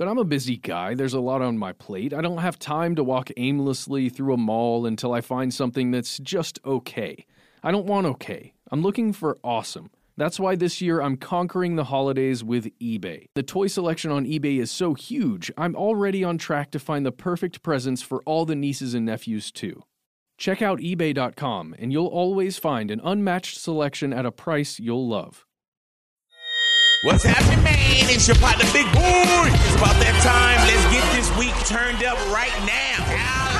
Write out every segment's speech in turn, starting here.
But I'm a busy guy. There's a lot on my plate. I don't have time to walk aimlessly through a mall until I find something that's just okay. I don't want okay. I'm looking for awesome. That's why this year I'm conquering the holidays with eBay. The toy selection on eBay is so huge, I'm already on track to find the perfect presents for all the nieces and nephews, too. Check out eBay.com, and you'll always find an unmatched selection at a price you'll love. What's happening, man? It's your partner, Big Boy. It's about that time. Let's get this week turned up right now.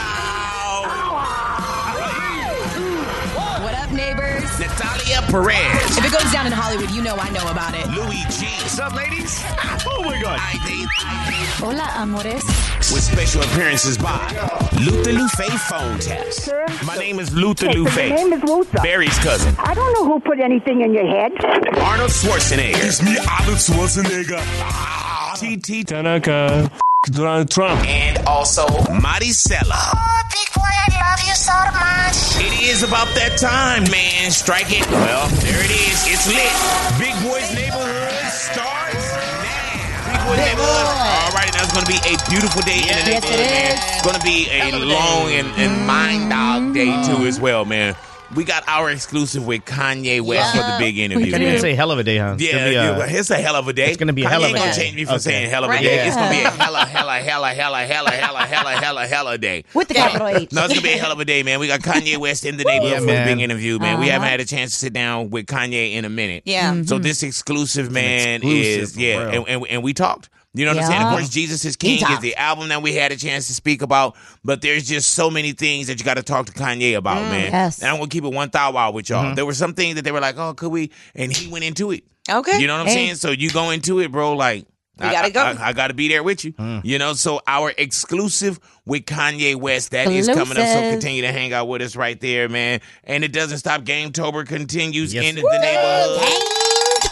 Up, neighbors? Natalia Perez. If it goes down in Hollywood, you know I know about it. Louis G. What's up, ladies? Ah. Oh my God. Ida. Hola, amores. With special appearances by Luther Lufe Phone Taps. Sir? My name is Luther Yes, Lufe. the name is Luther. Barry's cousin. I don't know who put anything in your head. Arnold Schwarzenegger. It's me, Arnold Schwarzenegger. Ah. T.T. Tanaka. Donald Trump. And also Maricela. Big boy, I love you so much. It is about that time, man. Strike it. Well, there it is. It's lit. Big Boy's Neighborhood starts now. Big Boy's Neighborhood. All right, now it's going to be a beautiful day in the Yes, it neighborhood, man. is. It's going to be a long and, and mind dog day, too, as well, man. We got our exclusive with Kanye West for the big interview, You can't even say hell of a day, huh? It's Yeah, gonna be, uh, it's a hell of a day. it's gonna be a Kanye hell of ain't a gonna day. change me from Okay. saying hell of a Right. day. Yeah. It's gonna be a hella, hella, hella, hella, hella, hella, hella, hella, hella day. With the capital H. No, it's gonna be a hell of a day, man. We got Kanye West in the neighborhood Yeah, for the big interview, man. We haven't Uh-huh. had a chance to sit down with Kanye in a minute. Yeah. So this exclusive, man, exclusive, is yeah, and, and, and we talked. You know what I'm saying? Of course, Jesus is King is the album that we had a chance to speak about, but there's just so many things that you got to talk to Kanye about, man. yes. And I'm gonna keep it one thou wow with Mm-hmm. y'all. There were some things that they were like, "Oh, could we?" And he went into it. Okay. You know what I'm Hey. saying? So you go into it, bro. Like We I- gotta go. I, I, gotta be there with you. You know. So our exclusive with Kanye West that is coming up. So continue to hang out with us right there, man. And it doesn't stop. Game Tober continues Yes. in the neighborhood.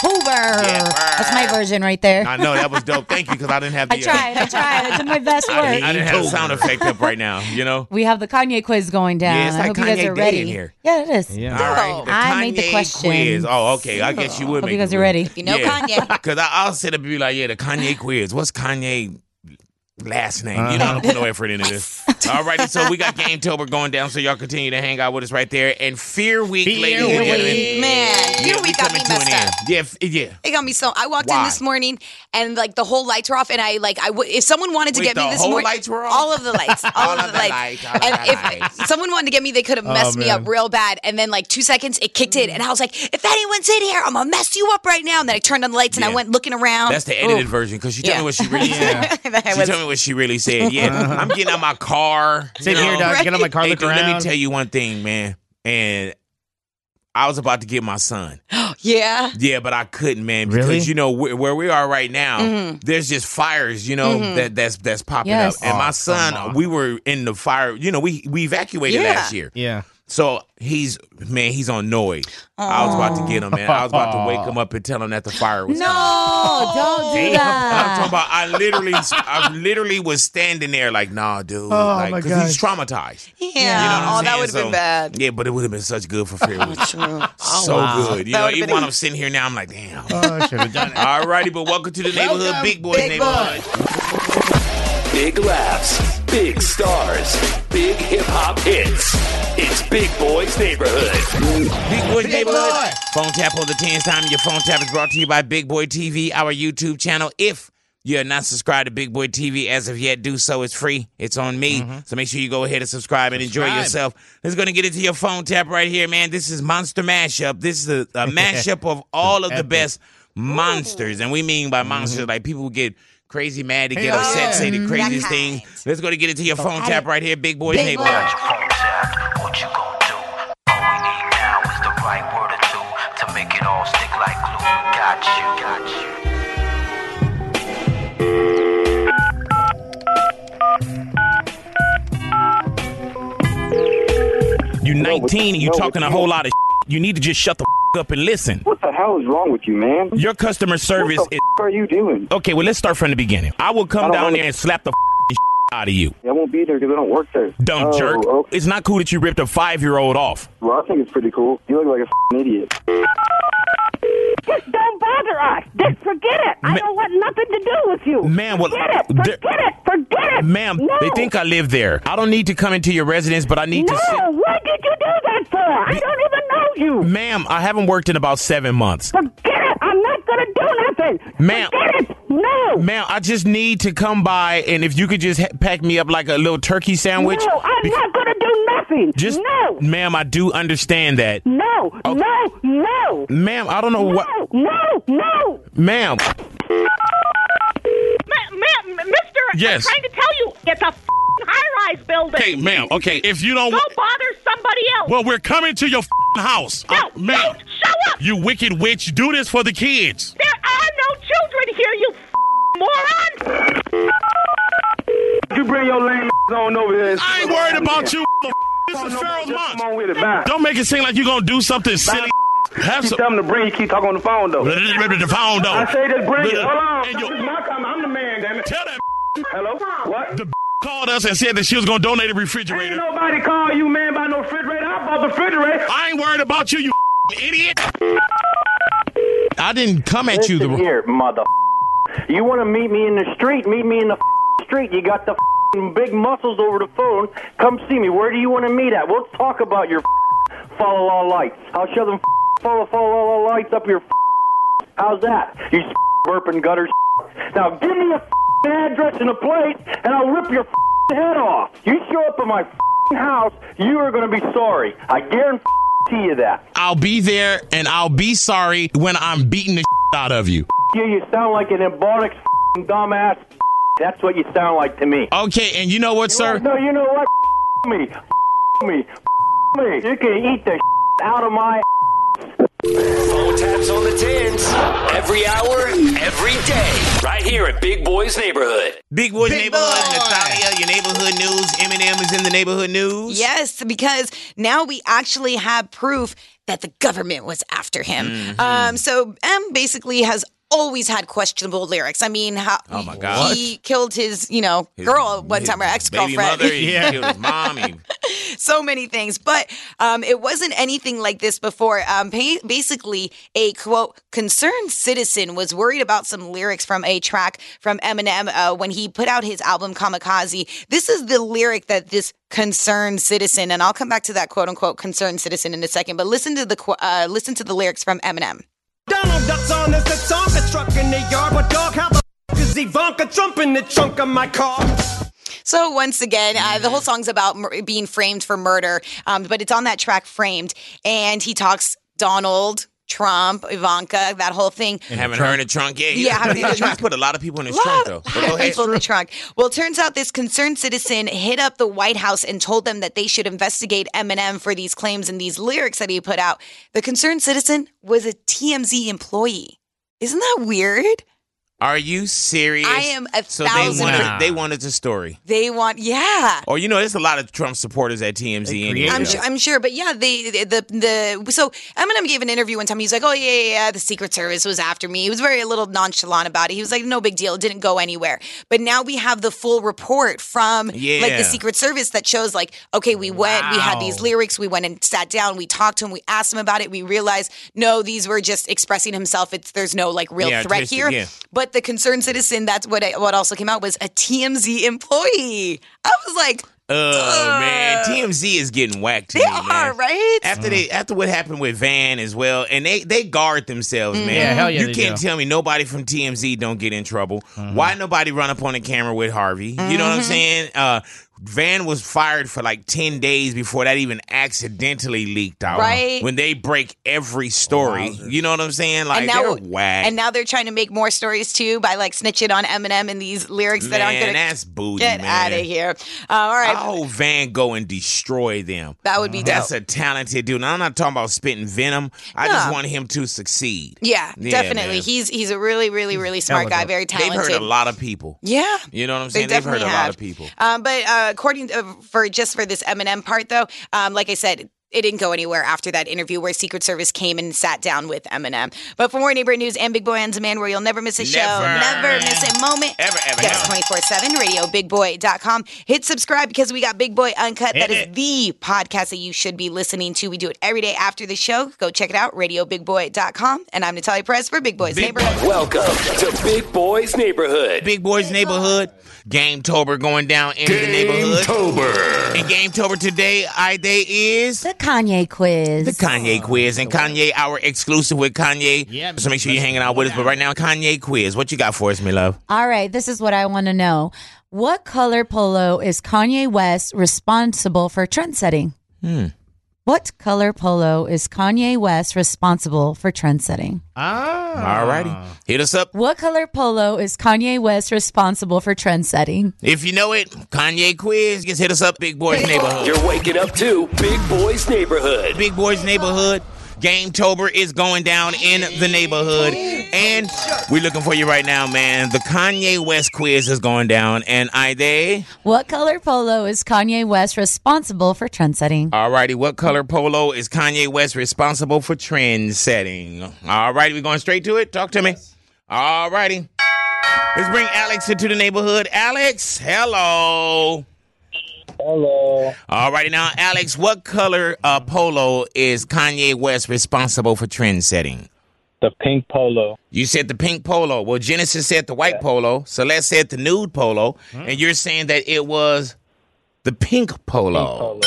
Hoover. That's my version right there. I know that was dope. Thank you because I didn't have the. I tried. I tried. I did my best I didn't. I didn't have the sound effect up right now. You know. We have the Kanye quiz going down. Yeah, it's I like hope you guys are ready. in here. Yeah, it is. Yeah. All right. The I made the question. Quiz. Oh, okay. I guess you would. Hope make you guys the are ready. quiz. You know Kanye. Because I'll sit up and be like, yeah, the Kanye quiz. What's Kanye last name? You know, I don't put no effort into this. All righty, so we got Game Tober going down, so y'all continue to hang out with us right there. And Fear Week, Fear ladies and Week. gentlemen. Man, Yeah, your we week got me coming messed up. Yeah, yeah. It got me so. I walked Why? in this morning and like the whole lights were off, and I like I w- if someone wanted to Wait, get me the this whole morning, lights were off? all of the lights, all, All of, of the the lights. lights, and if lights. someone wanted to get me, they could have oh, messed me up real bad. And then like two seconds, it kicked in, and I was like, if anyone's in here, I'm gonna mess you up right now. And then I turned on the lights and I went looking around. That's the edited Ooh. version because she told Yeah. me what she really said. She told me what she really said. Yeah, I'm getting out my car. Same you here, know. dog. Get on my car, Hey, look dude, around. let me tell you one thing, man. And I was about to get my son. yeah. Yeah, but I couldn't, man, because Really? you know where, where we are right now. Mm-hmm. There's just fires, you know, that that's that's popping Yes. up. And Oh, my son, we were in the fire. You know, we we evacuated Yeah. last year, Yeah. So he's man, he's on Noid. I was about to get him, man. I was about to wake him up and tell him that the fire was. No, coming. don't do that. I'm talking about. I literally, I literally was standing there like, nah, dude, oh, like, my because he's traumatized. Yeah. You know what I'm oh, that would have So- been bad. Yeah, but it would have been such good for oh, Fear Week. True. Oh, so good. You That know, would've even when I'm sitting here now, I'm like, damn. Oh, I should have done it. All righty, but welcome to the neighborhood, Big Boy Big neighborhood. Big laughs, big stars, big hip hop hits. It's Big Boy's Neighborhood. Big Boy neighborhood. Phone tap on the tens time. Your phone tap is brought to you by Big Boy TV, our YouTube channel. If you're not subscribed to Big Boy TV as of yet, do so. It's free. It's on me. So make sure you go ahead and subscribe and enjoy yourself. Let's going to get into your phone tap right here, man. This is Monster Mashup. This is a, a mashup of all of the best monsters. And we mean by monsters like people who get Crazy Mad to get upset, Set say the mm-hmm. craziest thing. Let's go to get into your phone tap right here, Big Boy's Big Neighborhood. Boy. You're 19 and you're talking a whole lot of shit. You need to just shut the up and listen. What the hell is wrong with you, man? Your customer service What the is f- are you doing? Okay, well let's start from the beginning. I will come don't down there and slap the out of you. I won't be there because I don't work there. Dumb oh, jerk. Okay. It's not cool that you ripped a 5-year-old off. Well, I think it's pretty cool. You look like a idiot. Just don't bother us. Just forget it. I don't want nothing to do with you. Ma'am, well, forget it. Forget it. Forget it. Ma'am, no. they think I live there. I don't need to come into your residence, but I need No, to sit. what did you do that for? I don't even know you. Ma'am, I haven't worked in about seven months. Forget it. I'm not gonna do nothing. Ma'am. Forget it. No. Ma'am, I just need to come by, and if you could just ha- pack me up like a little turkey sandwich. No, I'm Be- not gonna do nothing. Just, no. ma'am, I do understand that. No. Okay. No. No. Ma'am, I don't know what. No. No. No. Ma'am, Ma'am, mister, Yes. I'm trying to tell you, it's a f***ing high-rise building. Hey, ma'am. Okay, if you don't. Go bother somebody else. Well, we're coming to your f***ing house. no, Uh, ma'am. don't show up. You wicked witch. Do this for the kids. There are no children here, you f***ing moron. You bring your lame on over here. I ain't worried about you. This is Pharaoh's Come month. on with it. Bye. Don't make it seem like you're gonna do something silly. Have Keep some. telling him to bring. You keep talking on the phone though. The phone though. I say just bring it. Hold on. And This is my time. I'm the man, damn it. Tell that Hello. What? the called us and said that she was gonna donate a refrigerator. Ain't refrigerator. nobody call you, man, by no refrigerator. I bought the refrigerator. I ain't worried about you, you idiot. I didn't come at you. Listen The, here, mother. You want to meet me in the street? Meet me in the street. You got the big muscles over the phone. Come see me. Where do you want to meet at? We'll talk about your follow all lights. I'll show them follow follow all lights up your. How's that? You burping gutters. Now give me a address and a place, and I'll rip your head off. You show up at my house, you are going to be sorry. I guarantee you that. I'll be there, and I'll be sorry when I'm beating the out of you. You, you sound like an embonic dumbass. That's what you sound like to me. Okay, and you know what, sir? No, you know what? me, me, me. You can eat the out of my. Phone taps on the tens. Every hour, every day. Right here at Big Boy's Neighborhood. Big Boy's Big neighborhood, Boy. Natalia, your neighborhood news. Eminem is in the neighborhood news. Yes, because now we actually have proof that the government was after him. Mm-hmm. Um, so M basically has always had questionable lyrics. I mean, how Oh, my God. he killed his, you know, girl one time, her ex girlfriend. he killed his mom. So many things, but um, it wasn't anything like this before. Um, ba- basically, a quote concerned citizen was worried about some lyrics from a track from Eminem uh, when he put out his album Kamikaze. This is the lyric that this concerned citizen, and I'll come back to that quote unquote concerned citizen in a second. But listen to the uh, listen to the lyrics from Eminem. Donald Duck's on truck in the yard, dog, how the f- is Ivanka Trump in the trunk of my car? So once again, uh, the whole song's about being framed for murder, um, but it's on that track "Framed," and he talks Donald Trump, Ivanka, that whole thing. and haven't heard in the trunk yet. Yeah, haven't heard in the trunk. put a lot of people in his Lot- trunk, though. But go ahead. people in the trunk. Well, it turns out this concerned citizen hit up the White House and told them that they should investigate Eminem for these claims and these lyrics that he put out. The concerned citizen was a TMZ employee. Isn't that weird? Are you serious? I am a so thousand they wanted, they wanted the story. They want, yeah. Or you know, there's a lot of Trump supporters at TMZ anyway. I'm sure, I'm sure, but yeah, they the the so Eminem gave an interview one time. He's like, "Oh yeah, yeah, yeah, the Secret Service was after me." He was very a little nonchalant about it. He was like, "No big deal, it didn't go anywhere." But now we have the full report from like the Secret Service that shows like, okay, we went, we had these lyrics, we went and sat down, we talked to him, we asked him about it, we realized no, these were just expressing himself. It's there's no like real Yeah, threat here. yeah. But the concerned citizen, that's what I, what also came out was a TMZ employee. I was like. Oh man, TMZ is getting whacked. To They me, are, man. right? After they after what happened with Van as well, and they they guard themselves, mm-hmm. man. Yeah, hell yeah, You can't do. tell me nobody from TMZ don't get in trouble. Mm-hmm. Why nobody run up on the camera with Harvey? You know what I'm mm-hmm. saying? Uh, Van was fired for like ten days before that even accidentally leaked out. Right. when they break every story, you know what I'm saying? Like they're whack. And now they're trying to make more stories too by like snitching on Eminem and these lyrics that aren't man, going to that's booty, get man. out of here. Uh, all right, I hope Van go and destroy them. That would be That's dope. a talented dude. Now, I'm not talking about spitting venom. I just want him to succeed. yeah, Yeah, definitely. man. He's he's a really really really smart guy, dope. very They've talented. heard a lot of people. Yeah. You know what I'm They saying? They've heard definitely a lot of people. Um, but uh, according to, for just for this Eminem part though, um, like I said, it didn't go anywhere after that interview where Secret Service came and sat down with Eminem. But for more neighborhood news and Big Boy on Demand, where you'll never miss a show, Never. never miss a moment, Ever, ever, get us never. 24 7, radiobigboy.com. Hit subscribe because we got Big Boy Uncut. That Hit is the podcast that you should be listening to. We do it every day after the show. Go check it out, radiobigboy.com. And I'm Natalia Perez for Big Boys Big Neighborhood. Welcome to Big Boys Neighborhood. Big Boys Neighborhood. Game Tober going down in the neighborhood. Tober. And Game Tober today, Ida is The Kanye quiz. the Kanye quiz. And Kanye, our exclusive with Kanye. Yeah. So make sure you're hanging out with us. But right now, Kanye quiz. What you got for us, me love? All right, this is what I want to know. What color polo is Kanye West responsible for trend setting? Hmm. What color polo is Kanye West responsible for trend setting? Ah. All righty. Hit us up. What color polo is Kanye West responsible for trend setting? If you know it, Kanye quiz. Just hit us up, Big Boys Neighborhood. You're waking up to Big Boys Neighborhood. Big Boys Neighborhood. Game Tober is going down in the neighborhood. And we're looking for you right now, man. The Kanye West quiz is going down. And I they. What color polo is Kanye West responsible for trend setting? Alrighty, what color polo is Kanye West responsible for trend setting? Alrighty, we're going straight to it. Talk to me. Alrighty. Let's bring Alex into the neighborhood. Alex, hello. Hello. All righty now, Alex, what color uh, polo is Kanye West responsible for trend setting? The pink polo. You said the pink polo. Well, Genesis said the white polo. Celeste said the nude polo. And you're saying that it was the pink polo. polo.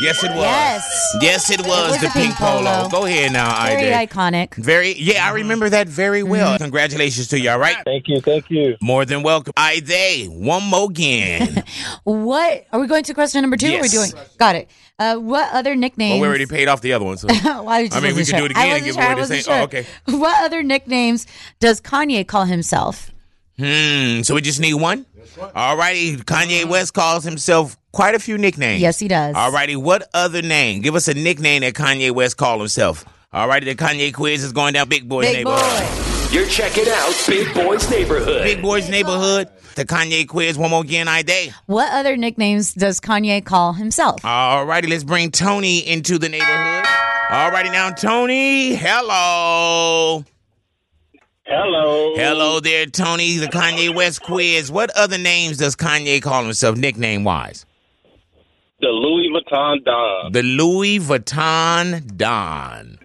Yes, it was. Yes. Yes, it was, was the the pink pink polo. polo. Go ahead now, Ida. Very Ida. iconic. Very, yeah, I remember that very well. Congratulations to you, all right? Thank you. Thank you. More than welcome. Ida, one more again. What are we going to question number two? Or are we Yes. doing? Got it. Uh, what other nicknames? well, we already paid off the other one, so. Well, I, just I mean, we wasn't could do it again and give sure. I away the wasn't same- oh, sure. okay. What other nicknames does Kanye call himself? Hmm, so we just need one? All righty, Kanye uh-huh. West calls himself quite a few nicknames. Yes, he does. All righty, what other name? Give us a nickname that Kanye West called himself. All righty, the Kanye quiz is going down Big Boy's Big neighborhood. boy. You're checking out Big Boys Neighborhood. Big Boy's neighborhood. The Kanye quiz one more again, Ida. What other nicknames does Kanye call himself? All righty, let's bring Tony into the neighborhood. All righty now, Tony. Hello. Hello. Hello there, Tony. The Kanye West quiz. What other names does Kanye call himself, nickname wise? The Louis Vuitton Don. The Louis Vuitton Don.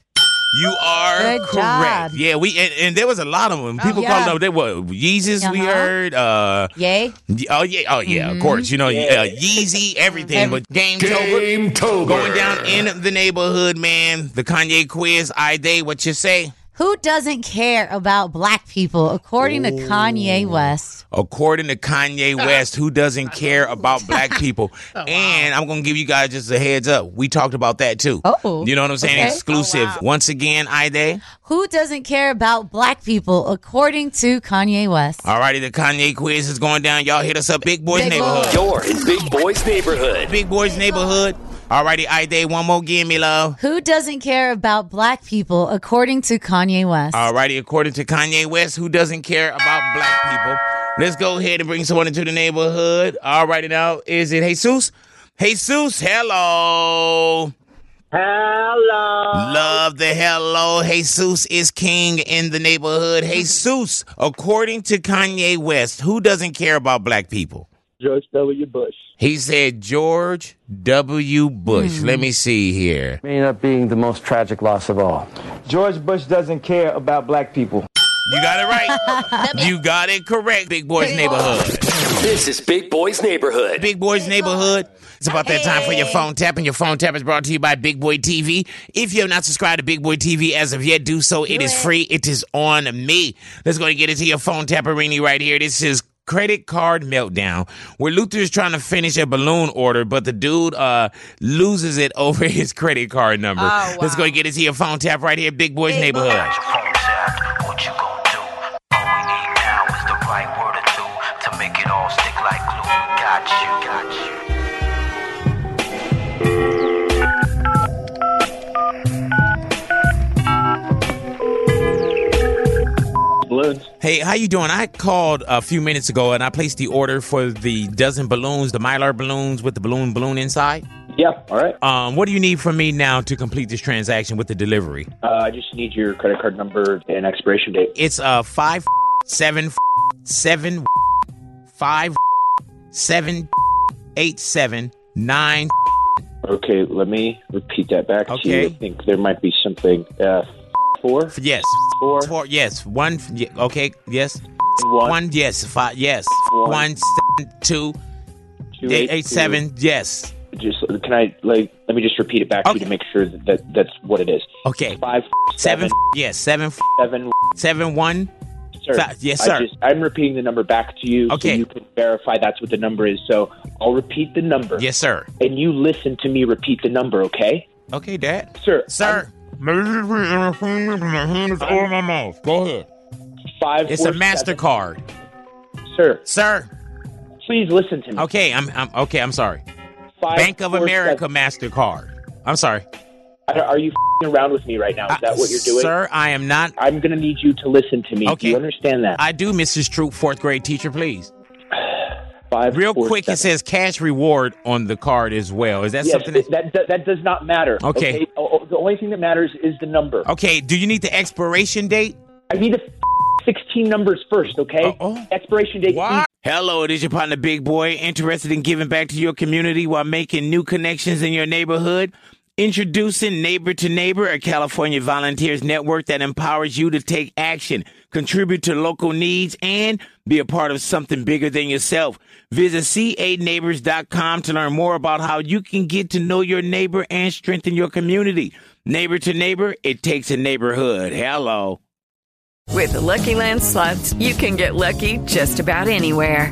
You are Good correct. job. Yeah, we and, and there was a lot of them. People yeah. called them. They were Yeezus. We Uh-huh. heard. Uh, Yay. y- oh yeah, oh yeah. Mm-hmm. Of course, you know uh, Yeezy, everything. But Game Tober Game Tober. going down in the neighborhood, man. The Kanye quiz. Ida. What you say? Who doesn't care about black people, according to Kanye oh. West? According to Kanye West, who doesn't care about black people? And I'm gonna give you guys just a heads up. We talked about that too. Oh, you know what I'm saying? okay. Exclusive. Once again, Ida. Who doesn't care about black people, according to Kanye West? Alrighty, the Kanye quiz is going down. Y'all hit us up, Big Boys Big Neighborhood. You're in Big Boys Neighborhood. Big Boys Neighborhood. Alrighty, Ida one more give me love. Who doesn't care about black people, according to Kanye West? Alrighty, according to Kanye West, who doesn't care about black people? Let's go ahead and bring someone into the neighborhood. Alrighty now, is it Jesus? Jesus, hello. Hello. Love the hello. Jesus is king in the neighborhood. Jesus, according to Kanye West, who doesn't care about black people? George W. Bush. He said George W. Bush. Let me see here. may end up being the most tragic loss of all. George Bush doesn't care about black people. You got it right. you got it correct, Big Boys Neighborhood. This is Big Boys Neighborhood. Big Boys Neighborhood. It's about that time for your phone tap, and your phone tap is brought to you by Big Boy TV. If you have not subscribed to Big Boy TV as of yet, do so. It is free. It is on me. Let's go and get into your phone tapperini right here. This is credit card meltdown where Luther is trying to finish a balloon order, but the dude uh loses it over his credit card number. Oh, Let's go get into your phone tap right here, Big Boys Neighborhood. Phone Balloons. Hey, how you doing? I called a few minutes ago and I placed the order for the dozen balloons, the Mylar balloons with the balloon balloon inside. Yeah, all right. Um, what do you need from me now to complete this transaction with the delivery? Uh, I just need your credit card number and expiration date. It's uh five seven seven five seven eight seven nine. Okay, let me repeat that back to you. I think there might be something. Uh, four? Yes. Four. Four. Yes. One. Okay. Yes. One. One. Yes. Five. Yes. One. One. seven, two. Two, eight, eight, eight, two. seven. Yes. Just can I like let me just repeat it back to you to make sure that, that that's what it is. Okay. Five Seven. seven Yes. Seven. seven. Seven. One. Sir, yes, I sir. just, I'm repeating the number back to you Okay. so you can verify that's what the number is. So I'll repeat the number. Yes, sir. And you listen to me repeat the number, okay? Okay, Dad. Sir. Sir. Hand is over my mouth. Go ahead. Five. It's four, a Mastercard. seven. Sir, Sir. please listen to me. Okay. I'm. I'm. Okay. I'm sorry. Five, Bank of four, America Mastercard. I'm sorry. seven. Are you fing around with me right now? Is uh, that what you're doing? Sir, I am not. I'm going to need you to listen to me. Okay. Do you understand that? I do, Mrs. Troop, fourth grade teacher, please. Five. Real four, quick, it says cash reward on the card as well. Is that yes, something? That, that, that that does not matter. Okay. O- o- oh, oh, The only thing that matters is the number. okay. Do you need the expiration date? I need the 16 numbers first, okay? Uh-oh. Expiration date. What? Hello, it is your partner, Big Boy, interested in giving back to your community while making new connections in your neighborhood. Introducing Neighbor to Neighbor, a California volunteers network that empowers you to take action, contribute to local needs, and be a part of something bigger than yourself. Visit ca9neighbors.com to learn more about how you can get to know your neighbor and strengthen your community. Neighbor to Neighbor, it takes a neighborhood. Hello. With the Lucky Land slots, you can get lucky just about anywhere.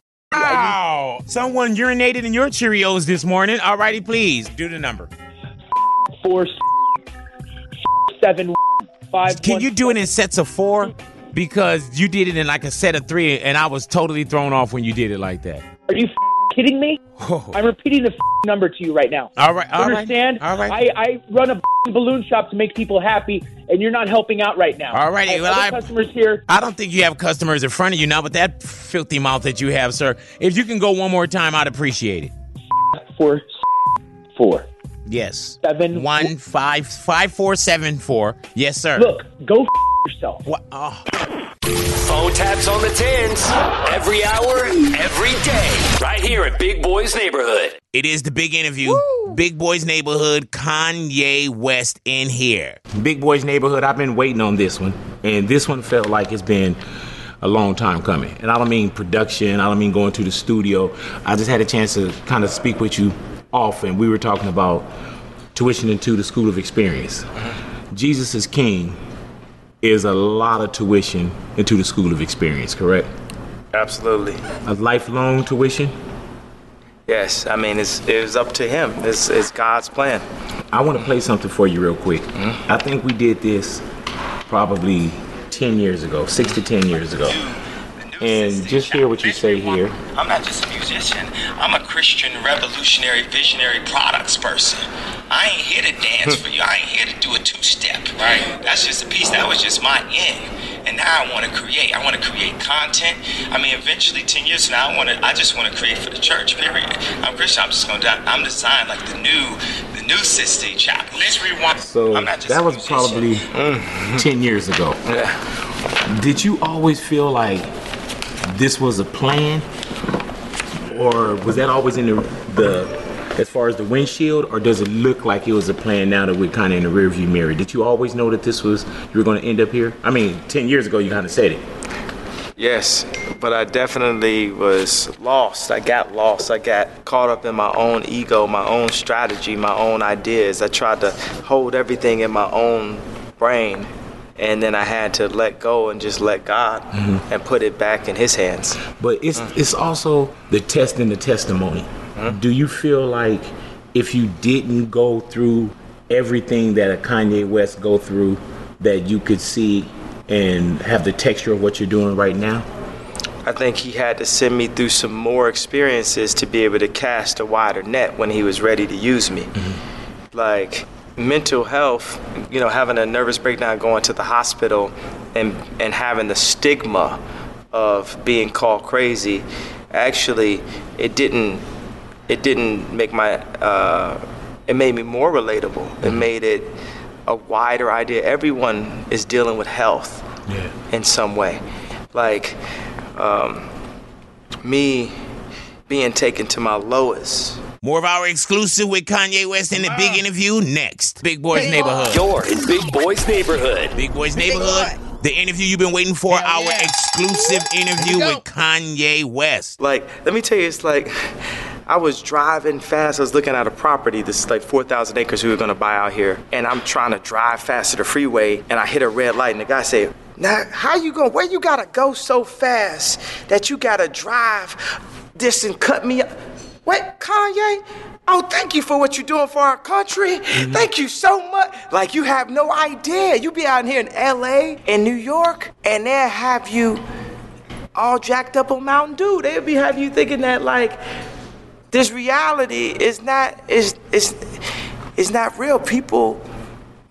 Wow! Someone urinated in your Cheerios this morning. Alrighty, please do the number. Four, seven, five. Can one- you do it in sets of four? Because you did it in like a set of three, and I was totally thrown off when you did it like that. Are you kidding me? I'm repeating the number to you right now. All right, all right, Understand? all right. I, I run a balloon shop to make people happy, and you're not helping out right now. All righty, I have well, I- customers here. I don't think you have customers in front of you now, but that filthy mouth that you have, sir. If you can go one more time, I'd appreciate it. Four, four. Yes. Seven. One five five four seven four. Yes, sir. Look, go yourself. What? Oh. Phone taps on the tens. Every hour, every day. Right here at Big Boy's Neighborhood. It is the big interview. Big Boys Neighborhood, Kanye West in here. Big Boys Neighborhood, I've been waiting on this one. And this one felt like it's been a long time coming. And I don't mean production, I don't mean going to the studio. I just had a chance to kind of speak with you often. We were talking about tuition into the School of Experience. Mm-hmm. Jesus is King is a lot of tuition into the School of Experience, correct? Absolutely. A lifelong tuition? Yes. I mean, it's it's up to him. It's, it's God's plan. I want to play something for you real quick. Mm-hmm. I think we did this probably 10 years ago, six to 10 years ago. And just hear what you say here. I'm not just a musician. I'm a Christian, revolutionary, visionary products person. I ain't here to dance for you. I ain't here to do a two-step. Right. That's just a piece. That was just my end. And now I want to create. I want to create content. I mean, eventually, ten years from now, I want to. I just want to create for the church. Period. I'm Christian. I'm just gonna. I'm designed like the new, the new Sistine Chapel. Let's rewind. So I'm not just that was probably 10 years ago. Yeah. Did you always feel like this was a plan? Or was that always in the, the as far as the windshield, or does it look like it was a plan now that we're kind of in the rearview mirror? Did you always know that this was you were going to end up here? I mean, ten years ago you kind of said it. Yes, but I definitely was lost. I got lost. I got caught up in my own ego, my own strategy, my own ideas. I tried to hold everything in my own brain, and then I had to let go and just let God Mhm. and put it back in His hands. But it's mm. it's also the test and the testimony. Mm-hmm. Do you feel like if you didn't go through everything that a Kanye West go through that you could see and have the texture of what you're doing right now? I think he had to send me through some more experiences to be able to cast a wider net when he was ready to use me. Mm-hmm. Like mental health, you know, having a nervous breakdown, going to the hospital, and and having the stigma of being called crazy. Actually, it didn't it didn't make my uh, it made me more relatable. It made it a wider idea. Everyone is dealing with health in some way. Like um, me being taken to my lowest. More of our exclusive with Kanye West in the big interview next. Big Boys Neighborhood. You're in Big Boys Neighborhood. Big Boys Neighborhood. The interview you've been waiting for, our exclusive interview with Kanye West. Like, let me tell you, it's like I was driving fast. I was looking at a property This is like 4,000 acres we were gonna buy out here, and I'm trying to drive fast to the freeway, and I hit a red light, and the guy said, "Now, how you going? Where you gotta go so fast that you gotta drive this and cut me?" up? Wait, Kanye. Oh, thank you for what you're doing for our country. Mm-hmm. Thank you so much. Like, you have no idea. You be out here in LA, and New York, and they'll have you all jacked up on Mountain Dew. They'll be have you thinking that like this reality is not is is is not real. People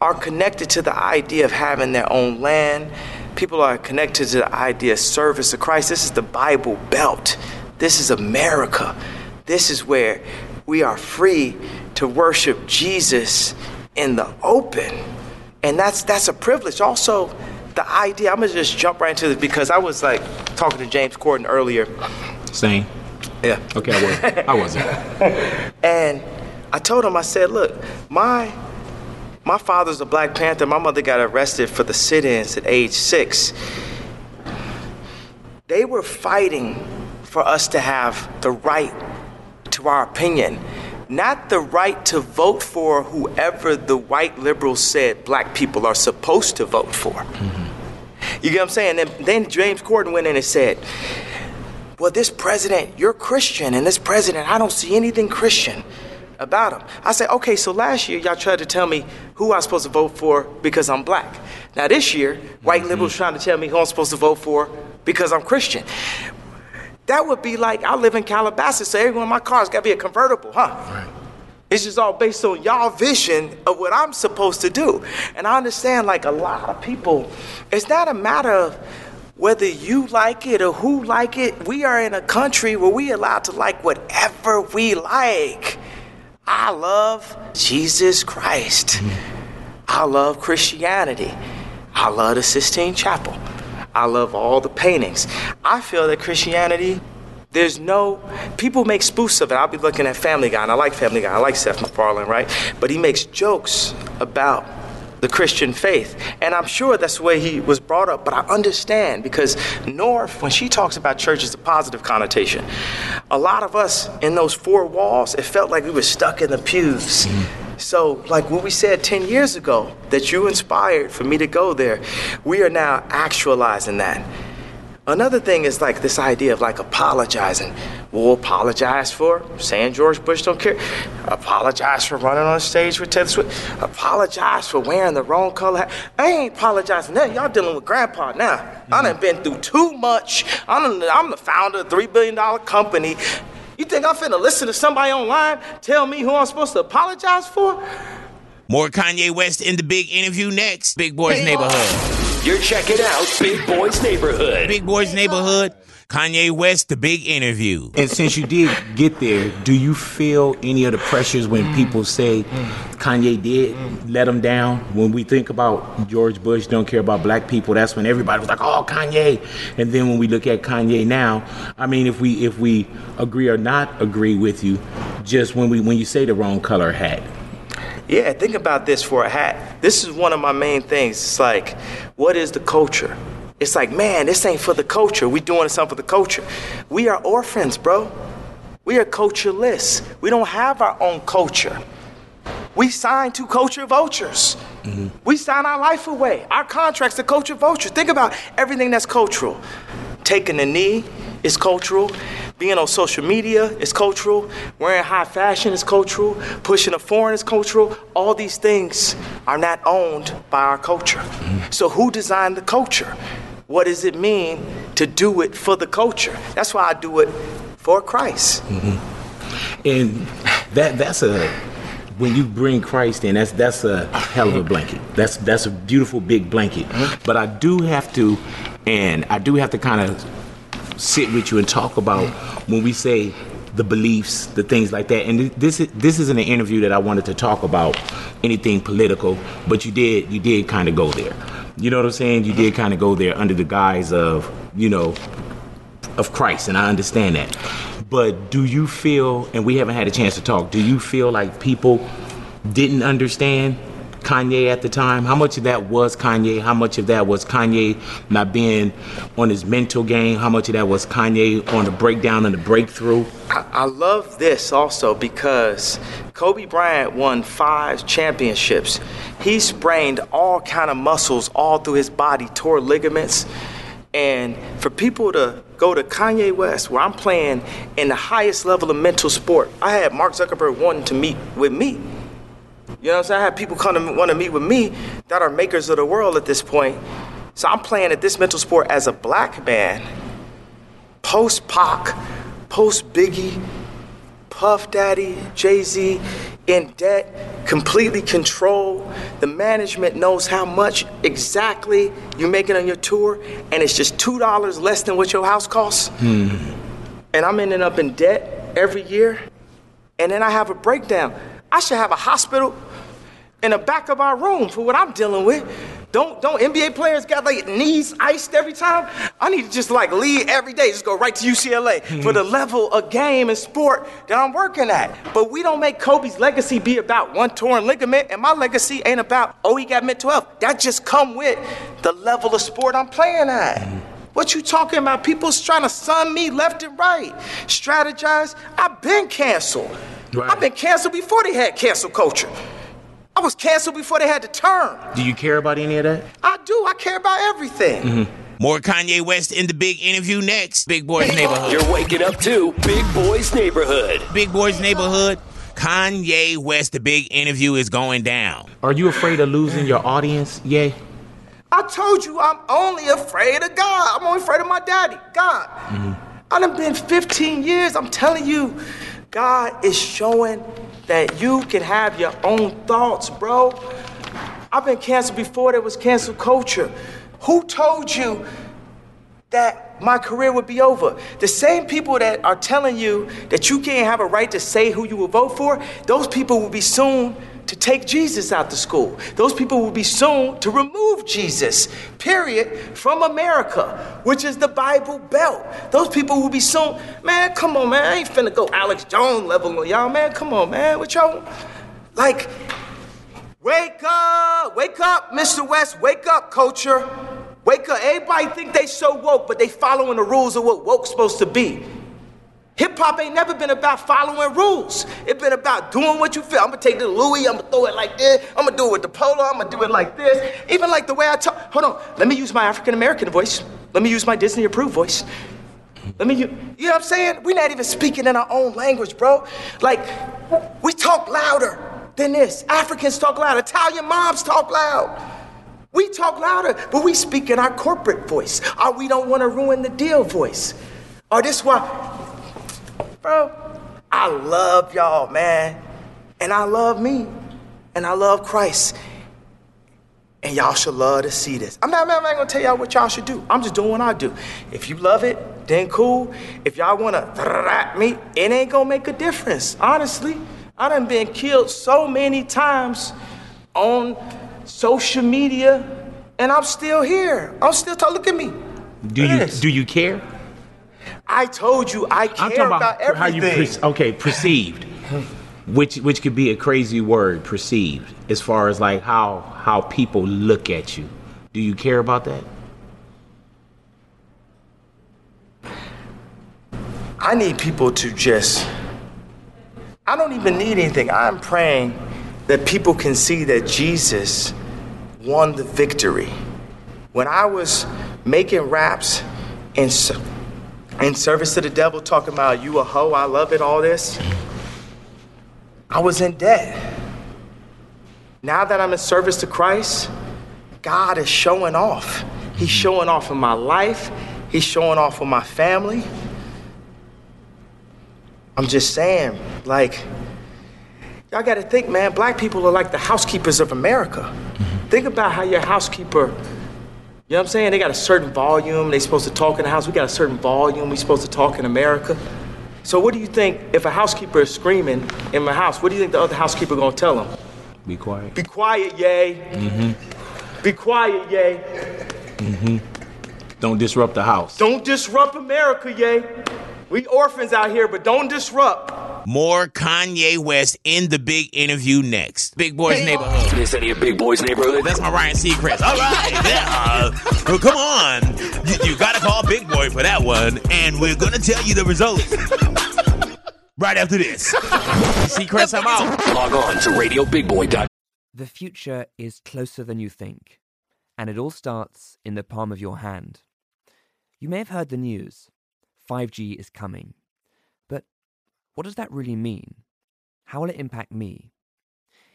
are connected to the idea of having their own land. People are connected to the idea of service to Christ. This is the Bible Belt. This is America. This is where we are free to worship Jesus in the open. And that's that's a privilege. Also, the idea, I'm gonna just jump right into this because I was like talking to James Corden earlier. Same. Yeah. Okay, I was. I wasn't. And I told him, I said, look, my my father's a Black Panther. My mother got arrested for the sit-ins at age six. They were fighting for us to have the right to our opinion, not the right to vote for whoever the white liberals said black people are supposed to vote for. Mm-hmm. You get what I'm saying? And then James Corden went in and said, well, this president, you're Christian, and this president, I don't see anything Christian about him. I said, okay, so last year y'all tried to tell me who I'm supposed to vote for because I'm black. Now this year, white mm-hmm. liberals trying to tell me who I'm supposed to vote for because I'm Christian. That would be like I live in Calabasas, so every one of my cars got to be a convertible, huh? It's just all based on y'all vision of what I'm supposed to do. And I understand, like a lot of people, it's not a matter of whether you like it or who like it. We are in a country where we allowed to like whatever we like. I love Jesus Christ. Mm. I love Christianity. I love the Sistine Chapel. I love all the paintings. I feel that Christianity, there's no, people make spoofs of it. I'll be looking at Family Guy, and I like Family Guy. I like Seth MacFarlane, right? But he makes jokes about the Christian faith. And I'm sure that's the way he was brought up, but I understand because North, when she talks about church, is a positive connotation. A lot of us in those four walls, it felt like we were stuck in the pews. So, like what we said 10 years ago, that you inspired for me to go there, we are now actualizing that. Another thing is like this idea of like apologizing. We'll apologize for saying George Bush don't care. Apologize for running on stage with Taylor Swift. Apologize for wearing the wrong color hat. I ain't apologizing now. Y'all dealing with grandpa now. I done mm-hmm. been through too much. I I'm the founder of a $3 billion company. You think I'm finna listen to somebody online tell me who I'm supposed to apologize for? More Kanye West in the big interview next. Big Boys Neighborhood. You're checking out Big Boys Neighborhood. Big Boys Neighborhood. Kanye West, the big interview. And since you did get there, do you feel any of the pressures when mm. people say mm. Kanye did mm. let him down? When we think about George Bush don't care about black people, that's when everybody was like, "Oh, Kanye." And then when we look at Kanye now, I mean, if we if we agree or not agree with you, just when we when you say the wrong color hat, Yeah, think about this for a hat. This is one of my main things. It's like, what is the culture? It's like, man, this ain't for the culture. We doing something for the culture. We are orphans, bro. We are cultureless. We don't have our own culture. We sign to culture vultures. Mm-hmm. We sign our life away. Our contracts to culture vultures. Think about everything that's cultural. Taking a knee is cultural. Being on social media is cultural. Wearing high fashion is cultural. Pushing a foreign is cultural. All these things are not owned by our culture. Mm-hmm. So, who designed the culture? What does it mean to do it for the culture? That's why I do it for Christ. Mm-hmm. And that that's a when you bring Christ in, that's that's a hell of a blanket. That's that's a beautiful big blanket. Mm-hmm. But I do have to, and I do have to kind of sit with you and talk about mm-hmm. when we say the beliefs, the things like that. And this this isn't an interview that I wanted to talk about anything political, but you did you did kind of go there. You know what I'm saying? You did kind of go there under the guise of you know of Christ, and I understand that. But do you feel, and we haven't had a chance to talk, do you feel like people didn't understand Kanye at the time? How much of that was Kanye? How much of that was Kanye not being on his mental game? How much of that was Kanye on the breakdown and the breakthrough? I, I love this also because Kobe Bryant won five championships. He sprained all kind of muscles all through his body, tore ligaments. And for people to go to Kanye West, where I'm playing in the highest level of mental sport, I had Mark Zuckerberg wanting to meet with me. You know what I'm saying? I have people come to want to meet with me that are makers of the world at this point. So I'm playing at this mental sport as a black man, post Pac, post Biggie, Puff Daddy, Jay Z, in debt, completely controlled. The management knows how much exactly you're making on your tour, and it's just two dollars less than what your house costs. Hmm. And I'm ending up in debt every year, and then I have a breakdown. I should have a hospital in the back of our room for what I'm dealing with. Don't don't NBA players got like knees iced every time? I need to just like leave every day, just go right to UCLA hmm. for the level of game and sport that I'm working at. But we don't make Kobe's legacy be about one torn ligament, and my legacy ain't about oh he got mental health. That just come with the level of sport I'm playing at. Hmm. What you talking about? People's trying to sun me left and right. Strategize. I've been canceled. I've been canceled before they had cancel culture. I was canceled before they had the term. Do you care about any of that? I do. I care about everything. Mm-hmm. More Kanye West in the big interview next. Big Boys Neighborhood. You're waking up to Big Boys Neighborhood. Big Boys Neighborhood. Kanye West, the big interview is going down. Are you afraid of losing your audience? Yay. I told you I'm only afraid of God. I'm only afraid of my daddy, God. Mm-hmm. I done been 15 years. I'm telling you, God is showing that you can have your own thoughts, bro. I've been canceled before there was cancel culture. Who told you that my career would be over? The same people that are telling you that you can't have a right to say who you will vote for, those people will be soon to take Jesus out to school. Those people will be soon to remove Jesus, period, from America, which is the Bible Belt. Those people will be soon. Man, come on, man. I ain't finna go Alex Jones level on y'all, man. Come on, man. What y'all. Like, wake up, wake up, Mr. West. Wake up, culture. Wake up. Everybody think they so woke, but they following the rules of what woke's supposed to be. Hip hop ain't never been about following rules. It's been about doing what you feel. I'm gonna take the Louis, I'm gonna throw it like this, I'm gonna do it with the polo, I'm gonna do it like this. Even like the way I talk. Hold on, let me use my African American voice. Let me use my Disney approved voice. Let me, you know what I'm saying? We're not even speaking in our own language, bro. Like, we talk louder than this. Africans talk loud, Italian moms talk loud. We talk louder, but we speak in our corporate voice. Or we don't wanna ruin the deal voice. Or this why, bro, I love y'all, man. And I love me. And I love Christ. And y'all should love to see this. I'm not, I'm not gonna tell y'all what y'all should do. I'm just doing what I do. If you love it, then cool. If y'all wanna rap me, it ain't gonna make a difference. Honestly, I done been killed so many times on social media, and I'm still here. I'm still talking. Look at me. Do you do you care? I told you I care I'm talking about, about how you everything. okay perceived, which which could be a crazy word perceived as far as like how how people look at you. Do you care about that? I need people to just. I don't even need anything. I'm praying that people can see that Jesus won the victory. When I was making raps and so, in service to the devil, talking about you a hoe, I love it, all this. I was in debt. Now that I'm in service to Christ, God is showing off. He's showing off in my life, He's showing off with my family. I'm just saying, like, y'all gotta think, man, black people are like the housekeepers of America. Think about how your housekeeper, you know what I'm saying? They got a certain volume, they supposed to talk in the house. We got a certain volume, we supposed to talk in America. So what do you think if a housekeeper is screaming in my house, what do you think the other housekeeper gonna tell them? Be quiet. Be quiet, yay. Mm-hmm. Be quiet, yay. Mm-hmm. Don't disrupt the house. Don't disrupt America, yay. We orphans out here, but don't disrupt. More Kanye West in the big interview next. Big Boys Neighborhood. Miss any of Big Boy's neighborhood? That's my Ryan Seacrest. All right, yeah. Uh, well, come on. You, you got to call Big Boy for that one, and we're going to tell you the results right after this. Seacrest, I'm out. Log on to RadioBigBoy.com. The future is closer than you think, and it all starts in the palm of your hand. You may have heard the news 5G is coming. But what does that really mean? How will it impact me?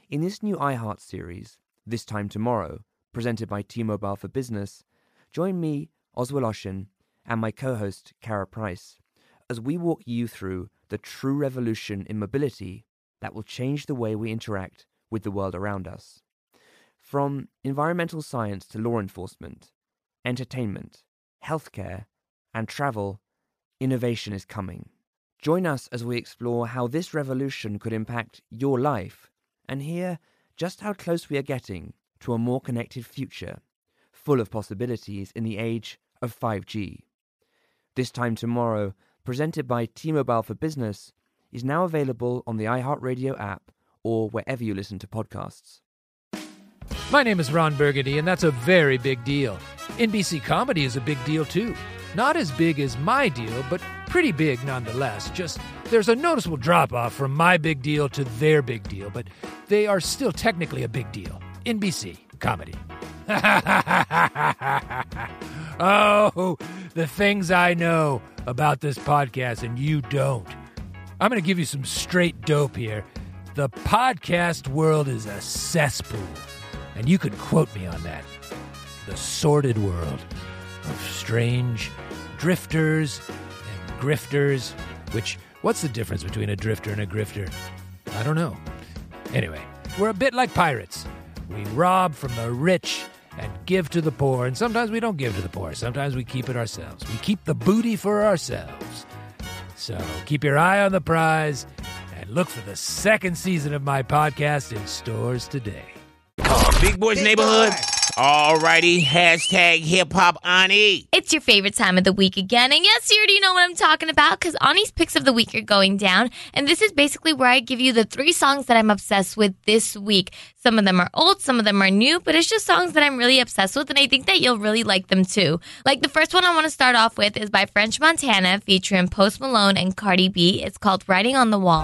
In this new iHeart series, This Time Tomorrow, presented by T Mobile for Business, join me, Oz Woloshyn, and my co host, Kara Price, as we walk you through the true revolution in mobility that will change the way we interact with the world around us. From environmental science to law enforcement, entertainment, healthcare, and travel, innovation is coming. Join us as we explore how this revolution could impact your life and hear just how close we are getting to a more connected future, full of possibilities in the age of 5G. This Time Tomorrow, presented by T Mobile for Business, is now available on the iHeartRadio app or wherever you listen to podcasts. My name is Ron Burgundy, and that's a very big deal. NBC Comedy is a big deal, too. Not as big as my deal, but pretty big nonetheless. Just there's a noticeable drop off from my big deal to their big deal, but they are still technically a big deal. NBC Comedy. oh, the things I know about this podcast and you don't. I'm going to give you some straight dope here. The podcast world is a cesspool, and you could quote me on that. The sordid world of strange drifters and grifters, which, what's the difference between a drifter and a grifter? I don't know. Anyway, we're a bit like pirates. We rob from the rich and give to the poor, and sometimes we don't give to the poor. Sometimes we keep it ourselves. We keep the booty for ourselves. So keep your eye on the prize and look for the second season of my podcast in stores today. Big Boys Neighborhood. Alrighty, hashtag hip hop Ani. It's your favorite time of the week again. And yes, you already know what I'm talking about because Ani's picks of the week are going down. And this is basically where I give you the three songs that I'm obsessed with this week. Some of them are old, some of them are new, but it's just songs that I'm really obsessed with. And I think that you'll really like them too. Like the first one I want to start off with is by French Montana featuring Post Malone and Cardi B. It's called Writing on the Wall.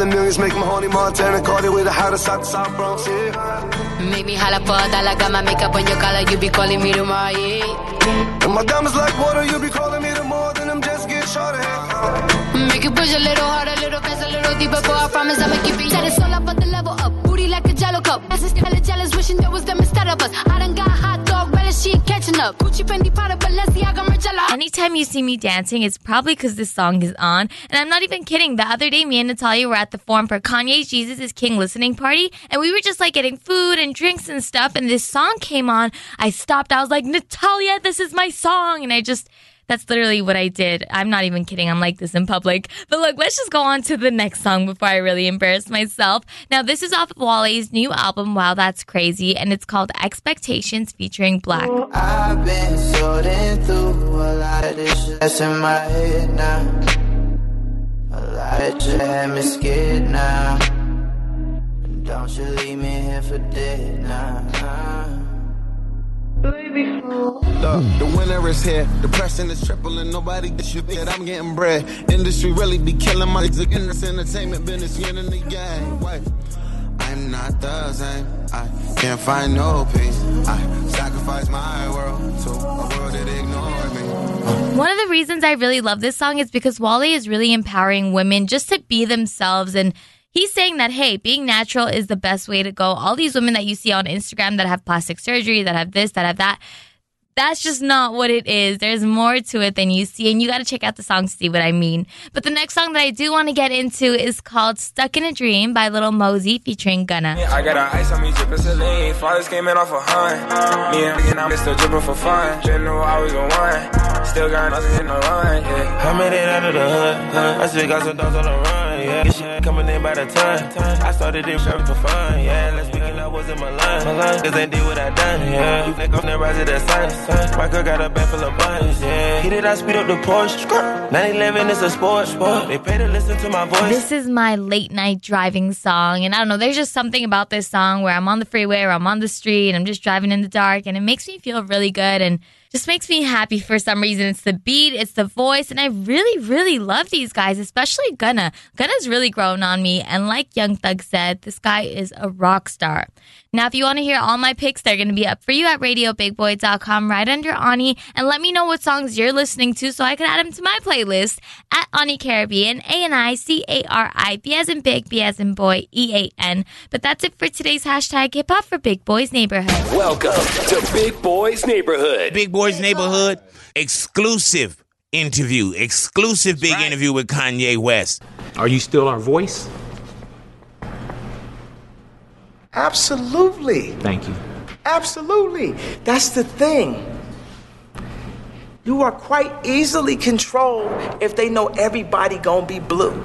All the millions make my honey Montana Cardi with the hottest out the South Bronx, yeah. Make me holla for a dollar, got my makeup on your collar, you be calling me tomorrow, yeah. And my diamonds like water, you be calling me the more than I'm just getting shorter. Make you push a little harder, a little faster, a little deeper, boy, I promise I'ma keep it. Said it's all about the level up, booty like jello cup. As a jealous, jealous, wishing there was them instead of us. I done got hot dog relish she ain't catching up. Gucci, Fendi, Prada, Balenciaga, Margiela. Anytime you see me dancing, it's probably because this song is on. And I'm not even kidding. The other day, me and Natalia were at the forum for Kanye's Jesus is King listening party. And we were just like getting food and drinks and stuff. And this song came on. I stopped. I was like, Natalia, this is my song. And I just, that's literally what I did. I'm not even kidding. I'm like this in public. But look, let's just go on to the next song before I really embarrass myself. Now, this is off of Wale's new album, Wow That's Crazy, and it's called Expectations featuring 6LACK. I've been sorting through a lot of this that's in my head now. A lot of shit had me scared now. Don't you leave me here for dead now. Look, the winter is here. Depression is tripling. Nobody gets you that I'm getting bread. Industry really be killing my in this entertainment business, getting the game. Wait, I'm not the same. I can't find no peace. I sacrifice my world to a world that ignores me. One of the reasons I really love this song is because Wale is really empowering women just to be themselves and He's saying that, hey, being natural is the best way to go. All these women that you see on Instagram that have plastic surgery, that have this, that have that, that's just not what it is. There's more to it than you see, and you got to check out the song to see what I mean. But the next song that I do want to get into is called Stuck in a Dream by Lil Mosey featuring Gunna. I got a ice on me dripping saline. Fathers came in off a hunt. Me and I'm still dripping for fun. Didn't know I was the one. Still got nothing in the run. Yeah. I made it out of the hood. I still got some dogs on the run. Yeah, this shit coming in by the ton. I started this shit for fun. Yeah, let's begin. I was in my line. My line, cause they did what I done. Yeah, you think I'm the rise of the sun. My girl got a bag full of buns. Yeah, hit it, I speed up the Porsche. 911 is a sport. sport. They pay to listen to my voice. This is my late night driving song. And I don't know, there's just something about this song where I'm on the freeway or I'm on the street and I'm just driving in the dark and it makes me feel really good and just makes me happy for some reason. It's the beat, it's the voice, and I really, really love these guys, especially Gunna. Gunna's really grown on me, and like Young Thug said, this guy is a rock star. Now, if you want to hear all my picks, they're going to be up for you at radiobigboy.com right under Ani, and let me know what songs you're listening to so I can add them to my playlist at Ani Caribbean, A N I C A R I, B as in big, B as in boy, E A N. But that's it for today's hashtag hip hop for Big Boys Neighborhood. Welcome to Big Boys Neighborhood. Big Boys Neighborhood exclusive interview, exclusive big interview with Kanye West. Are you still our voice? Absolutely. Thank you. Absolutely. That's the thing. You are quite easily controlled if they know everybody gonna be blue.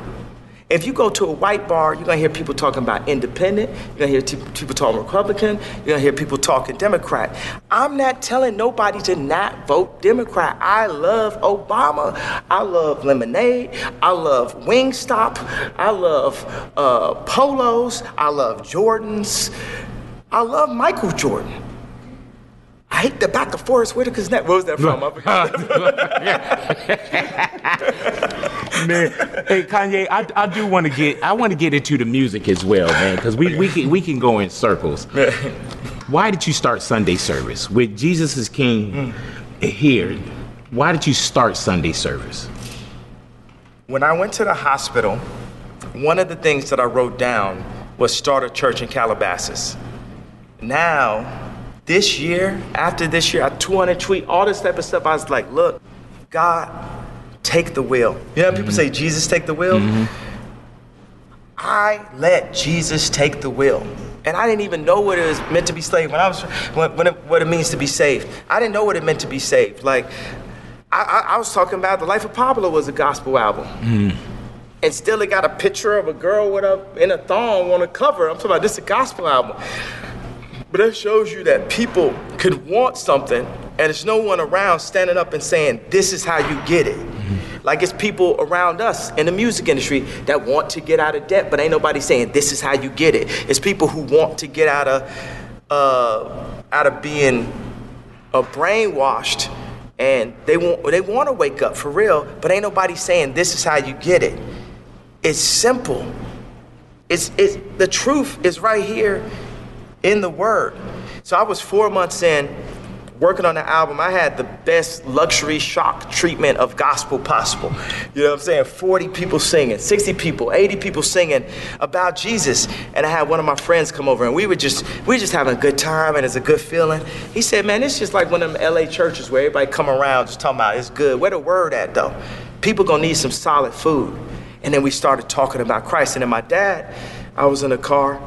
If you go to a white bar, you're gonna hear people talking about independent, you're gonna hear t- people talking Republican, you're gonna hear people talking Democrat. I'm not telling nobody to not vote Democrat. I love Obama. I love lemonade. I love Wingstop. I love uh, polos. I love Jordans. I love Michael Jordan. I hate the back of Forest Whitaker's neck. Where was that from? Man. Hey Kanye, I, I do want to get I want to get into the music as well, man, because we, we can we can go in circles. Why did you start Sunday service with Jesus is King here? Why did you start Sunday service? When I went to the hospital, one of the things that I wrote down was start a church in Calabasas. Now, this year, after this year, I 200 tweet, all this type of stuff, I was like, look, God, take the wheel. You know, people mm-hmm. say, Jesus, take the wheel. Mm-hmm. I let Jesus take the wheel. And I didn't even know what it was meant to be saved when I was when, when it, what it means to be saved. I didn't know what it meant to be saved. Like I, I, I was talking about the life of Pablo was a gospel album. Mm-hmm. And still it got a picture of a girl with a in a thong on a cover. I'm talking about this is a gospel album. But that shows you that people could want something and there's no one around standing up and saying, This is how you get it. Like it's people around us in the music industry that want to get out of debt, but ain't nobody saying this is how you get it. It's people who want to get out of uh, out of being uh, brainwashed, and they want they want to wake up for real, but ain't nobody saying this is how you get it. It's simple. It's it's the truth is right here in the Word. So I was four months in working on the album, I had the best luxury shock treatment of gospel possible. You know what I'm saying? 40 people singing, 60 people, 80 people singing about Jesus. And I had one of my friends come over and we were just we were just having a good time and it's a good feeling. He said, man, it's just like one of them LA churches where everybody come around just talking about it's good. Where the word at though? People gonna need some solid food. And then we started talking about Christ. And then my dad, I was in a car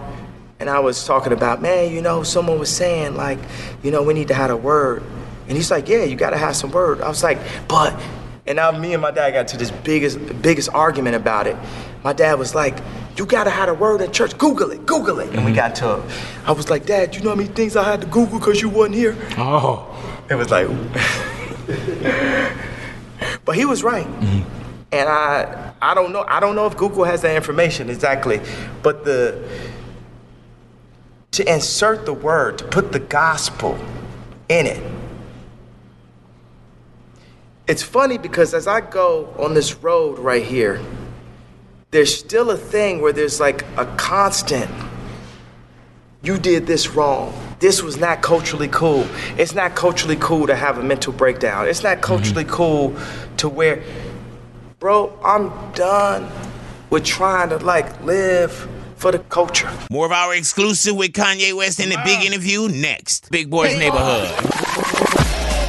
and I was talking about, man, you know, someone was saying, like, you know, we need to have a word. And he's like, yeah, you got to have some word. I was like, but, and now me and my dad got to this biggest, biggest argument about it. My dad was like, you got to have a word in church. Google it, Google it. And we mm-hmm. got to, I was like, Dad, you know how many things I had to Google because you wasn't here? Oh. It was like, but he was right. Mm-hmm. And I, I don't know, I don't know if Google has that information exactly, but the, to insert the word, to put the gospel in it. It's funny because as I go on this road right here, there's still a thing where there's like a constant. You did this wrong. This was not culturally cool. It's not culturally cool to have a mental breakdown. It's not mm-hmm. culturally cool to where, bro, I'm done with trying to like live for the culture. More of our exclusive with Kanye West in the big interview next. Big Boys Neighborhood.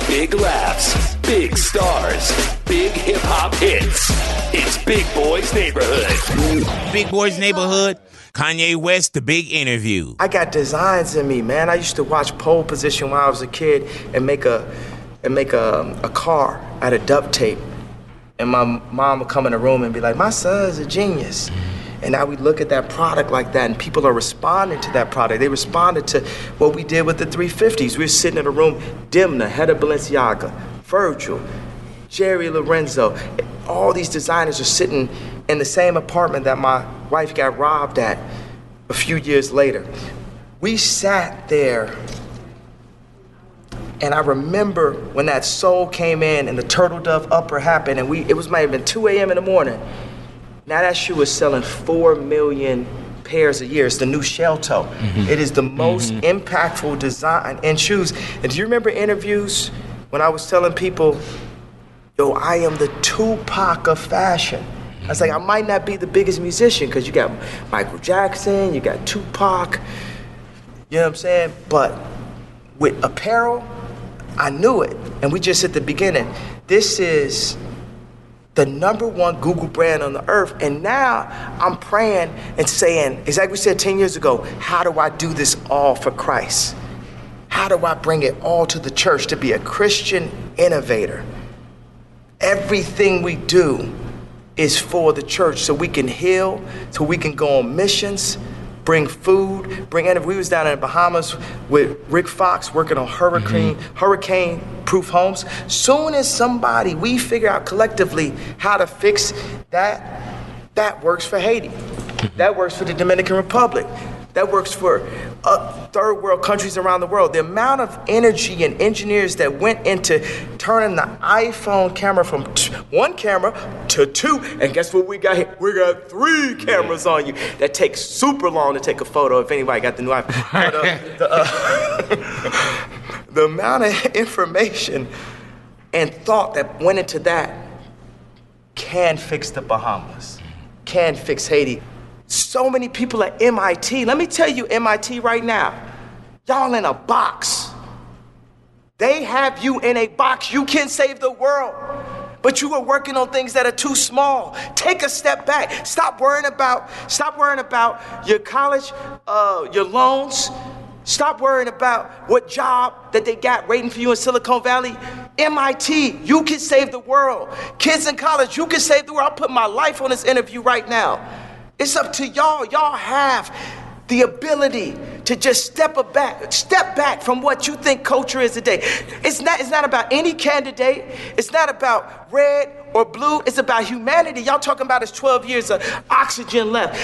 Big laughs, big stars, big hip hop hits. It's Big Boy's Neighborhood. Big Boys Neighborhood. Kanye West, the big interview. I got designs in me, man. I used to watch pole position when I was a kid and make a and make a, a car out of duct tape. And my mom would come in the room and be like, "My son's a genius." And now we look at that product like that, and people are responding to that product. They responded to what we did with the 350s. We were sitting in a room, Demna, head of Balenciaga, Virgil, Jerry Lorenzo. All these designers are sitting in the same apartment that my wife got robbed at a few years later. We sat there, and I remember when that sole came in and the turtle dove upper happened, and we it was might have been 2 a.m. in the morning. Now that shoe is selling four million pairs a year. It's the new shell toe. Mm-hmm. It is the most mm-hmm. impactful design in shoes. And do you remember interviews when I was telling people, yo, I am the Tupac of fashion? I was like, I might not be the biggest musician because you got Michael Jackson, you got Tupac, you know what I'm saying? But with apparel, I knew it. And we just at the beginning. This is the number one Google brand on the earth. And now I'm praying and saying, exactly what we said 10 years ago, how do I do this all for Christ? How do I bring it all to the church to be a Christian innovator? Everything we do is for the church so we can heal, so we can go on missions, bring food, bring energy. We was down in the Bahamas with Rick Fox working on hurricane, mm-hmm. hurricane proof homes. Soon as somebody, we figure out collectively how to fix that, that works for Haiti. Mm-hmm. That works for the Dominican Republic. That works for uh, third world countries around the world. The amount of energy and engineers that went into turning the iPhone camera from t- one camera to two, and guess what we got here? We got three cameras on you. That takes super long to take a photo if anybody got the new iPhone. But, uh, the, uh, the amount of information and thought that went into that can fix the Bahamas, can fix Haiti. So many people at MIT. Let me tell you, MIT right now, y'all in a box. They have you in a box. You can save the world. But you are working on things that are too small. Take a step back. Stop worrying about, stop worrying about your college, uh, your loans. Stop worrying about what job that they got waiting for you in Silicon Valley. MIT, you can save the world. Kids in college, you can save the world. I'll put my life on this interview right now. It's up to y'all. Y'all have the ability to just step a back, step back from what you think culture is today. It's not, it's not about any candidate. It's not about red or blue. It's about humanity. Y'all talking about is 12 years of oxygen left.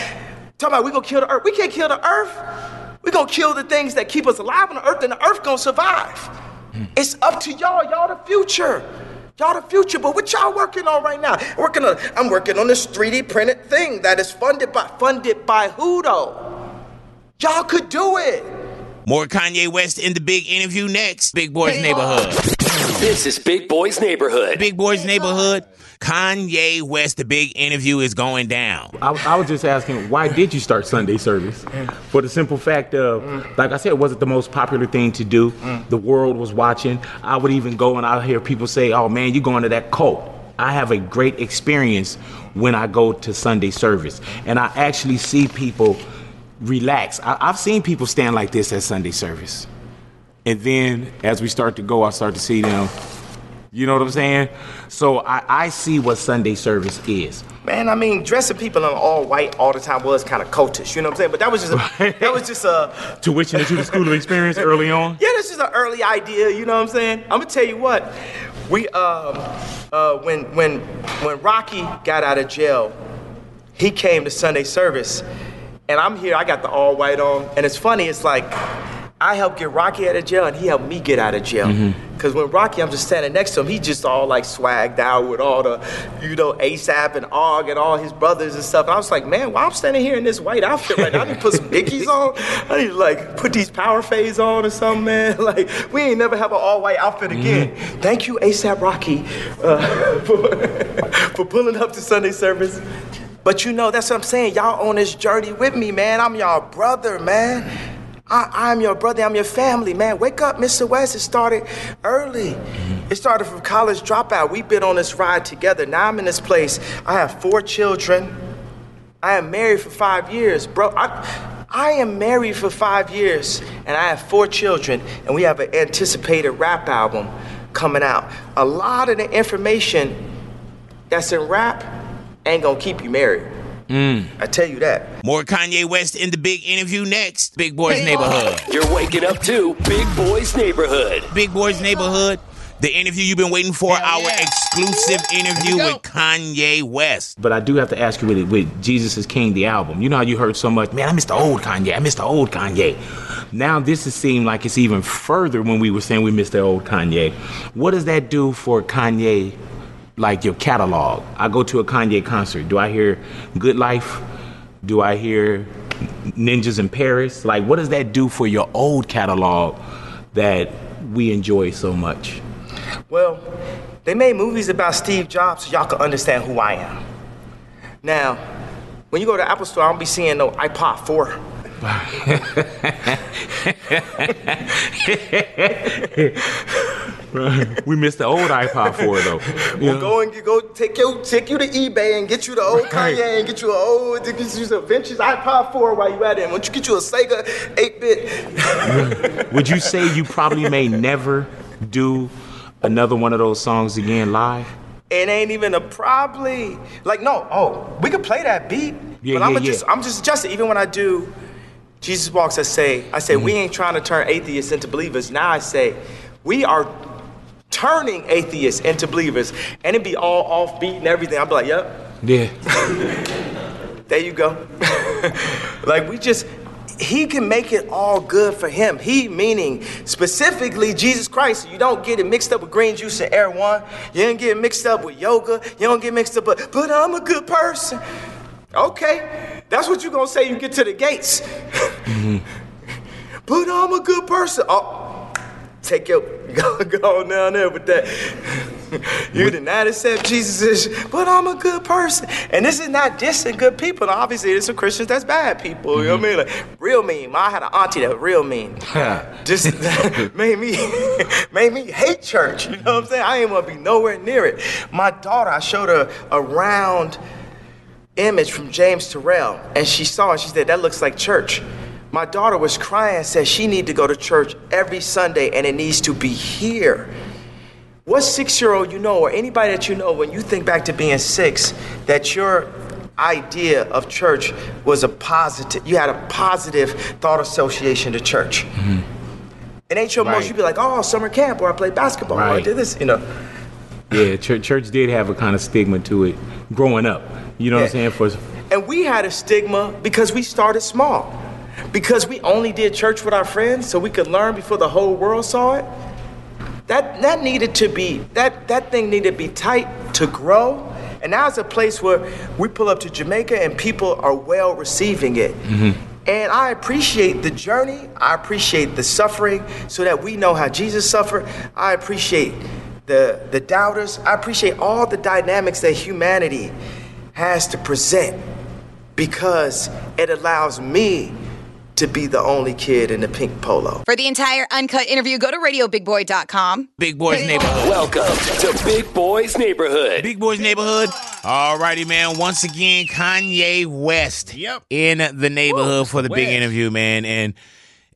Talking about we gonna kill the earth. We can't kill the earth. We gonna kill the things that keep us alive on the earth, and the earth gonna survive. Hmm. It's up to y'all. Y'all the future. Y'all the future, but what y'all working on right now? I'm working on, I'm working on this 3D printed thing that is funded by funded by who though? Y'all could do it. More Kanye West in the big interview next. Big Boys Neighborhood. This is Big Boys Neighborhood. Big Boys Neighborhood. Kanye West, the big interview is going down. I, I was just asking, why did you start Sunday service? Mm. For the simple fact of, mm. like I said, it wasn't the most popular thing to do. Mm. The world was watching. I would even go and I hear people say, "Oh man, you going to that cult." I have a great experience when I go to Sunday service, and I actually see people relax. I, I've seen people stand like this at Sunday service, and then as we start to go, I start to see them. You know what I'm saying? So I, I see what Sunday service is. Man, I mean, dressing people in all white all the time was kind of cultish, you know what I'm saying? But that was just a, that was just a Tuition into the school of experience early on. yeah, that's just an early idea, you know what I'm saying? I'm gonna tell you what, we um uh when when when Rocky got out of jail, he came to Sunday service, and I'm here, I got the all white on, and it's funny, it's like I helped get Rocky out of jail, and he helped me get out of jail. Cause when Rocky, I'm just standing next to him, he just all like swagged out with all the, you know, ASAP and Og and all his brothers and stuff. And I was like, man, why I'm standing here in this white outfit right now? I need to put some Dickies on. I need to like put these Powerphase on or something, man. Like we ain't never have an all white outfit again. Thank you, ASAP Rocky, uh, for, for pulling up to Sunday service. But you know, that's what I'm saying. Y'all on this journey with me, man. I'm y'all brother, man. I, I'm your brother, I'm your family, man. Wake up, Mr. West. It started early. It started from college dropout. We've been on this ride together. Now I'm in this place. I have four children. I am married for five years, bro. I, I am married for five years, and I have four children, and we have an anticipated rap album coming out. A lot of the information that's in rap ain't gonna keep you married. Mm. I tell you that. More Kanye West in the big interview next. Big Boys Neighborhood. Oh. You're waking up to Big Boys Neighborhood. Big Boys Neighborhood. The interview you've been waiting for, our exclusive interview with Kanye West. But I do have to ask you with, with Jesus is King, the album. You know how you heard so much, man, I miss the old Kanye, I miss the old Kanye. Now this has seemed like it's even further when we were saying we miss the old Kanye. What does that do for Kanye, like your catalog? I go to a Kanye concert. Do I hear Good Life? Do I hear Ninjas in Paris? Like, what does that do for your old catalog that we enjoy so much? Well, they made movies about Steve Jobs so y'all can understand who I am. Now, when you go to the Apple Store, I don't be seeing no iPod 4. we missed the old iPod 4 though. You Well, know? go and get, go take you take you to eBay and get you the old Right. Kanye and get you an old get you vintage iPod 4 while you at it. And once you get you a Sega 8-bit, Would you say you probably may never do another one of those songs again live? it ain't even a probably. Like no, oh, we could play that beat, Yeah, but I'm yeah, just yeah. I'm just adjusting. Even when I do Jesus walks, I say I say we Mm-hmm. ain't trying to turn atheists into believers. Now I say we are turning atheists into believers, and it'd be all offbeat and everything. I'll be like, yep. Yeah. There you go. like we just he can make it all good for him. He meaning specifically Jesus Christ. You don't get it mixed up with green juice and Erewhon. You don't get it mixed up with yoga. You don't get mixed up with, but I'm a good person. Okay. That's what you're gonna say you get to the gates. Mm-hmm. But I'm a good person. Oh, take your go, go on down there with that. You did not accept Jesus, but I'm a good person. And this is not dissing good people. Now, obviously, there's some Christians that's bad people. You know what I mm-hmm. mean? Like real mean. I had an auntie that was real mean. Just made me made me hate church. You know what I'm saying? I ain't want to be nowhere near it. My daughter, I showed her a round image from James Turrell, and she saw it. She said, "That looks like church." My daughter was crying, and said she need to go to church every Sunday, and it needs to be here. What six-year-old you know, or anybody that you know, when you think back to being six, that your idea of church was a positive, you had a positive thought association to church. Mm-hmm. It ain't your most, Right. you'd be like, oh, summer camp, or I played basketball, or I did this, you know. Yeah, church, church did have a kind of stigma to it growing up. You know what I'm saying? For And we had a stigma because we started small. Because we only did church with our friends so we could learn before the whole world saw it. That that needed to be that that thing needed to be tight to grow. And now it's a place where we pull up to Jamaica and people are well receiving it. Mm-hmm. And I appreciate the journey. I appreciate the suffering so that we know how Jesus suffered. I appreciate the, the doubters. I appreciate all the dynamics that humanity has to present because it allows me to be the only kid in the pink polo. For the entire uncut interview, go to radiobigboy.com. Big Boys Neighborhood. Welcome to Big Boys Neighborhood. Big Boys Neighborhood. Alrighty, man. Once again, Kanye West Yep. in the neighborhood for the big interview, man. And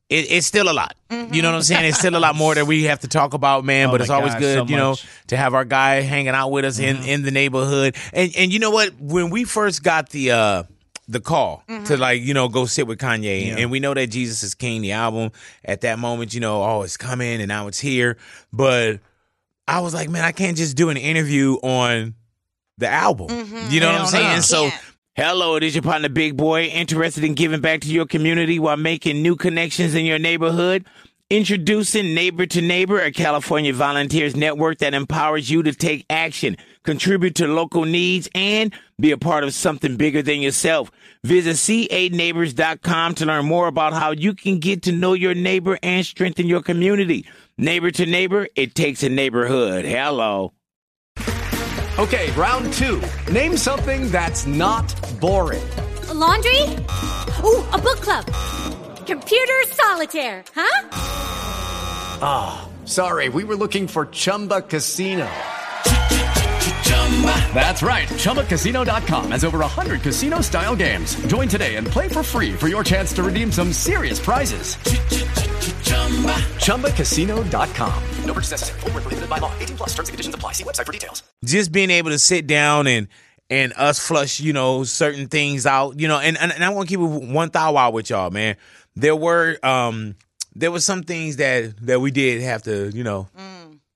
it, it's still a lot. You know what I'm saying? It's still a lot more that we have to talk about, man. Oh but it's always gosh, good, so you know, much. Mm-hmm. to have our guy hanging out with us in, in the neighborhood. And and you know what? When we first got the uh the call mm-hmm. to like you know go sit with Kanye, Yeah. and we know that Jesus is King, the album at that moment, you know, oh it's coming and now it's here, but I was like, man, I can't just do an interview on the album. Mm-hmm. You know what I'm saying? no. So. Hello, it is your partner Big Boy, interested in giving back to your community while making new connections in your neighborhood. Introducing Neighbor to Neighbor, a California volunteers network that empowers you to take action, contribute to local needs, and be a part of something bigger than yourself. Visit c8neighbors.com to learn more about how you can get to know your neighbor and strengthen your community. Neighbor to Neighbor, it takes a neighborhood. Hello. Okay, round two. Name something that's not boring. A laundry? Ooh, a book club. Computer solitaire, huh? Ah, sorry, we were looking for Chumba Casino. That's right, ChumbaCasino.com has over 100 casino style games. Join today and play for free for your chance to redeem some serious prizes. ChumbaCasino.com. No purchase necessary, Void where prohibited by law, 18 plus terms and conditions apply. See website for details. just being able to sit down and and us flush, you know, certain things out, you know, and and, and I want to keep it one thou out with y'all, man. There were um there were some things that that we did have to, you know,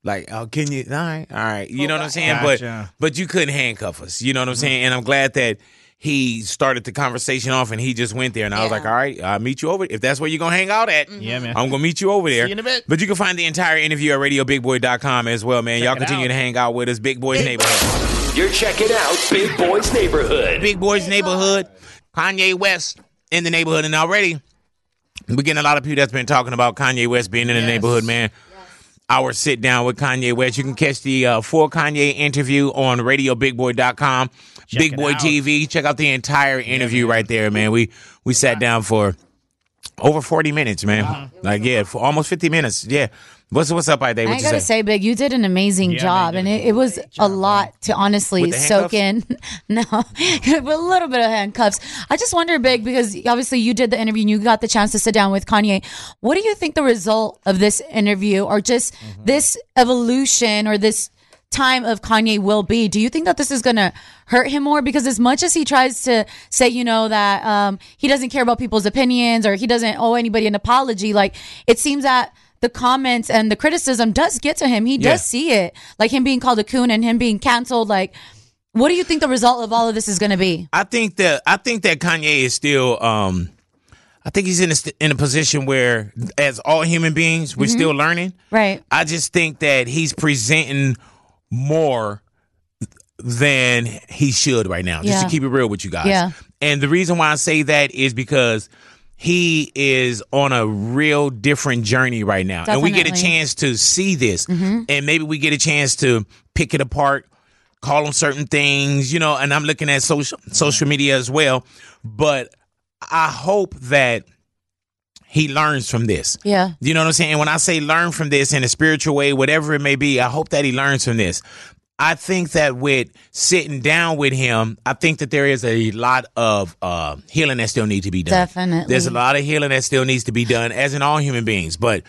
like, oh, can you? All right, all right, you know what I'm oh, saying? Gotcha. But but you couldn't handcuff us, you know what I'm mm-hmm. saying? And I'm glad that he started the conversation off and he just went there and I was like, all right, I'll meet you over if that's where you're gonna hang out at. Mm-hmm. Yeah, man. I'm gonna meet you over there. See you in a bit. But you can find the entire interview at radiobigboy.com as well, man. Check Y'all it continue out. to hang out with us, Big Boys Neighborhood. You're checking out Big Boys Neighborhood. Big Boys Neighborhood, Kanye West in the neighborhood, and already we're getting a lot of people that's been talking about Kanye West being in the Yes. neighborhood, man. Our sit down with Kanye West. You can catch the uh, full Kanye interview on RadioBigBoy.com, Big it Boy out. TV. Check out the entire interview right there, man. We we sat down for over forty minutes, man. Like yeah, for almost fifty minutes. Yeah. What's what's up, Ida? I you gotta say? say, Big, you did an amazing Yeah, job, man, and it, it was a lot to honestly soak in. no, with a little bit of handcuffs. I just wonder, Big, because obviously you did the interview and you got the chance to sit down with Kanye. What do you think the result of this interview, or just Mm-hmm. this evolution, or this time of Kanye will be? Do you think that this is gonna hurt him more? Because as much as he tries to say, you know, that um, he doesn't care about people's opinions or he doesn't owe anybody an apology, like it seems that the comments and the criticism does get to him. He Yeah. does see it, like him being called a coon and him being canceled. Like, what do you think the result of all of this is going to be? I think that I think that Kanye is still. um I think he's in a in a position where, as all human beings, we're Mhm. still learning. Right. I just think that he's presenting more than he should right now. Just Yeah. to keep it real with you guys. Yeah. And the reason why I say that is because he is on a real different journey right now. And we get a chance to see this. Mhm. And maybe we get a chance to pick it apart, call him certain things, you know, and I'm looking at social social media as well. But I hope that he learns from this. Yeah. You know what I'm saying? When I say learn from this in a spiritual way, whatever it may be, I hope that he learns from this. I think that with sitting down with him, I think that there is a lot of uh, healing that still needs to be done. Definitely. There's a lot of healing that still needs to be done, as in all human beings. But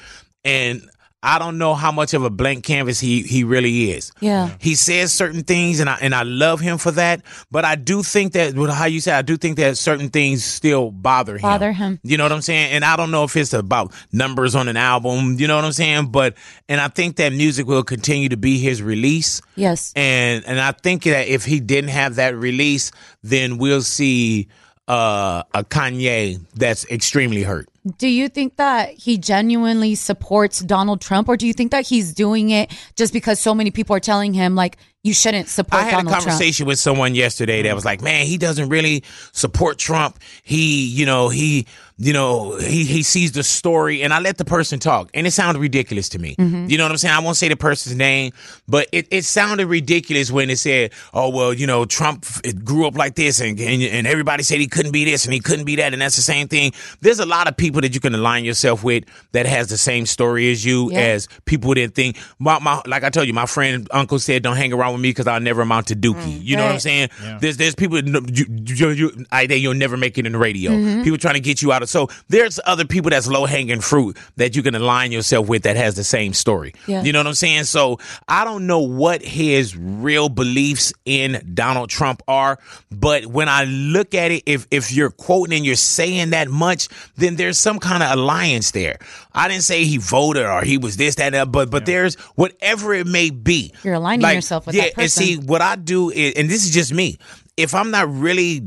and I don't know how much of a blank canvas he he really is. Yeah. He says certain things, and I and I love him for that. But I do think that, with how you say, I do think that certain things still bother him. Bother him. You know what I'm saying? And I don't know if it's about numbers on an album. You know what I'm saying? But and I think that music will continue to be his release. Yes. And and I think that if he didn't have that release, then we'll see uh, a Kanye that's extremely hurt. Do you think that he genuinely supports Donald Trump, or do you think that he's doing it just because so many people are telling him like you shouldn't support I had Donald a conversation with someone yesterday that was like, "Man, he doesn't really support Trump. He, you know, he you know, he, he sees the story and I let the person talk and it sounded ridiculous to me. Mhm. You know what I'm saying? I won't say the person's name, but it, it sounded ridiculous when it said, oh, well, you know, Trump f- grew up like this and, and, and everybody said he couldn't be this and he couldn't be that. And that's the same thing. There's a lot of people that you can align yourself with that has the same story as you, Yeah. as people didn't think. My, my, like I told you, my friend uncle said, don't hang around with me because I'll never amount to Dookie. you know what I'm right. saying? There's, there's people, you, you, you, I, they, you'll never make it in the radio. Mhm. People trying to get you out of. So there's other people that's low hanging fruit that you can align yourself with that has the same story. Yeah. You know what I'm saying? So I don't know what his real beliefs in Donald Trump are, but when I look at it, if if you're quoting and you're saying that much, then there's some kind of alliance there. I didn't say he voted or he was this, that, that, but but there's whatever it may be. You're aligning yourself with yeah, that person. and see what I do is, and this is just me. If I'm not really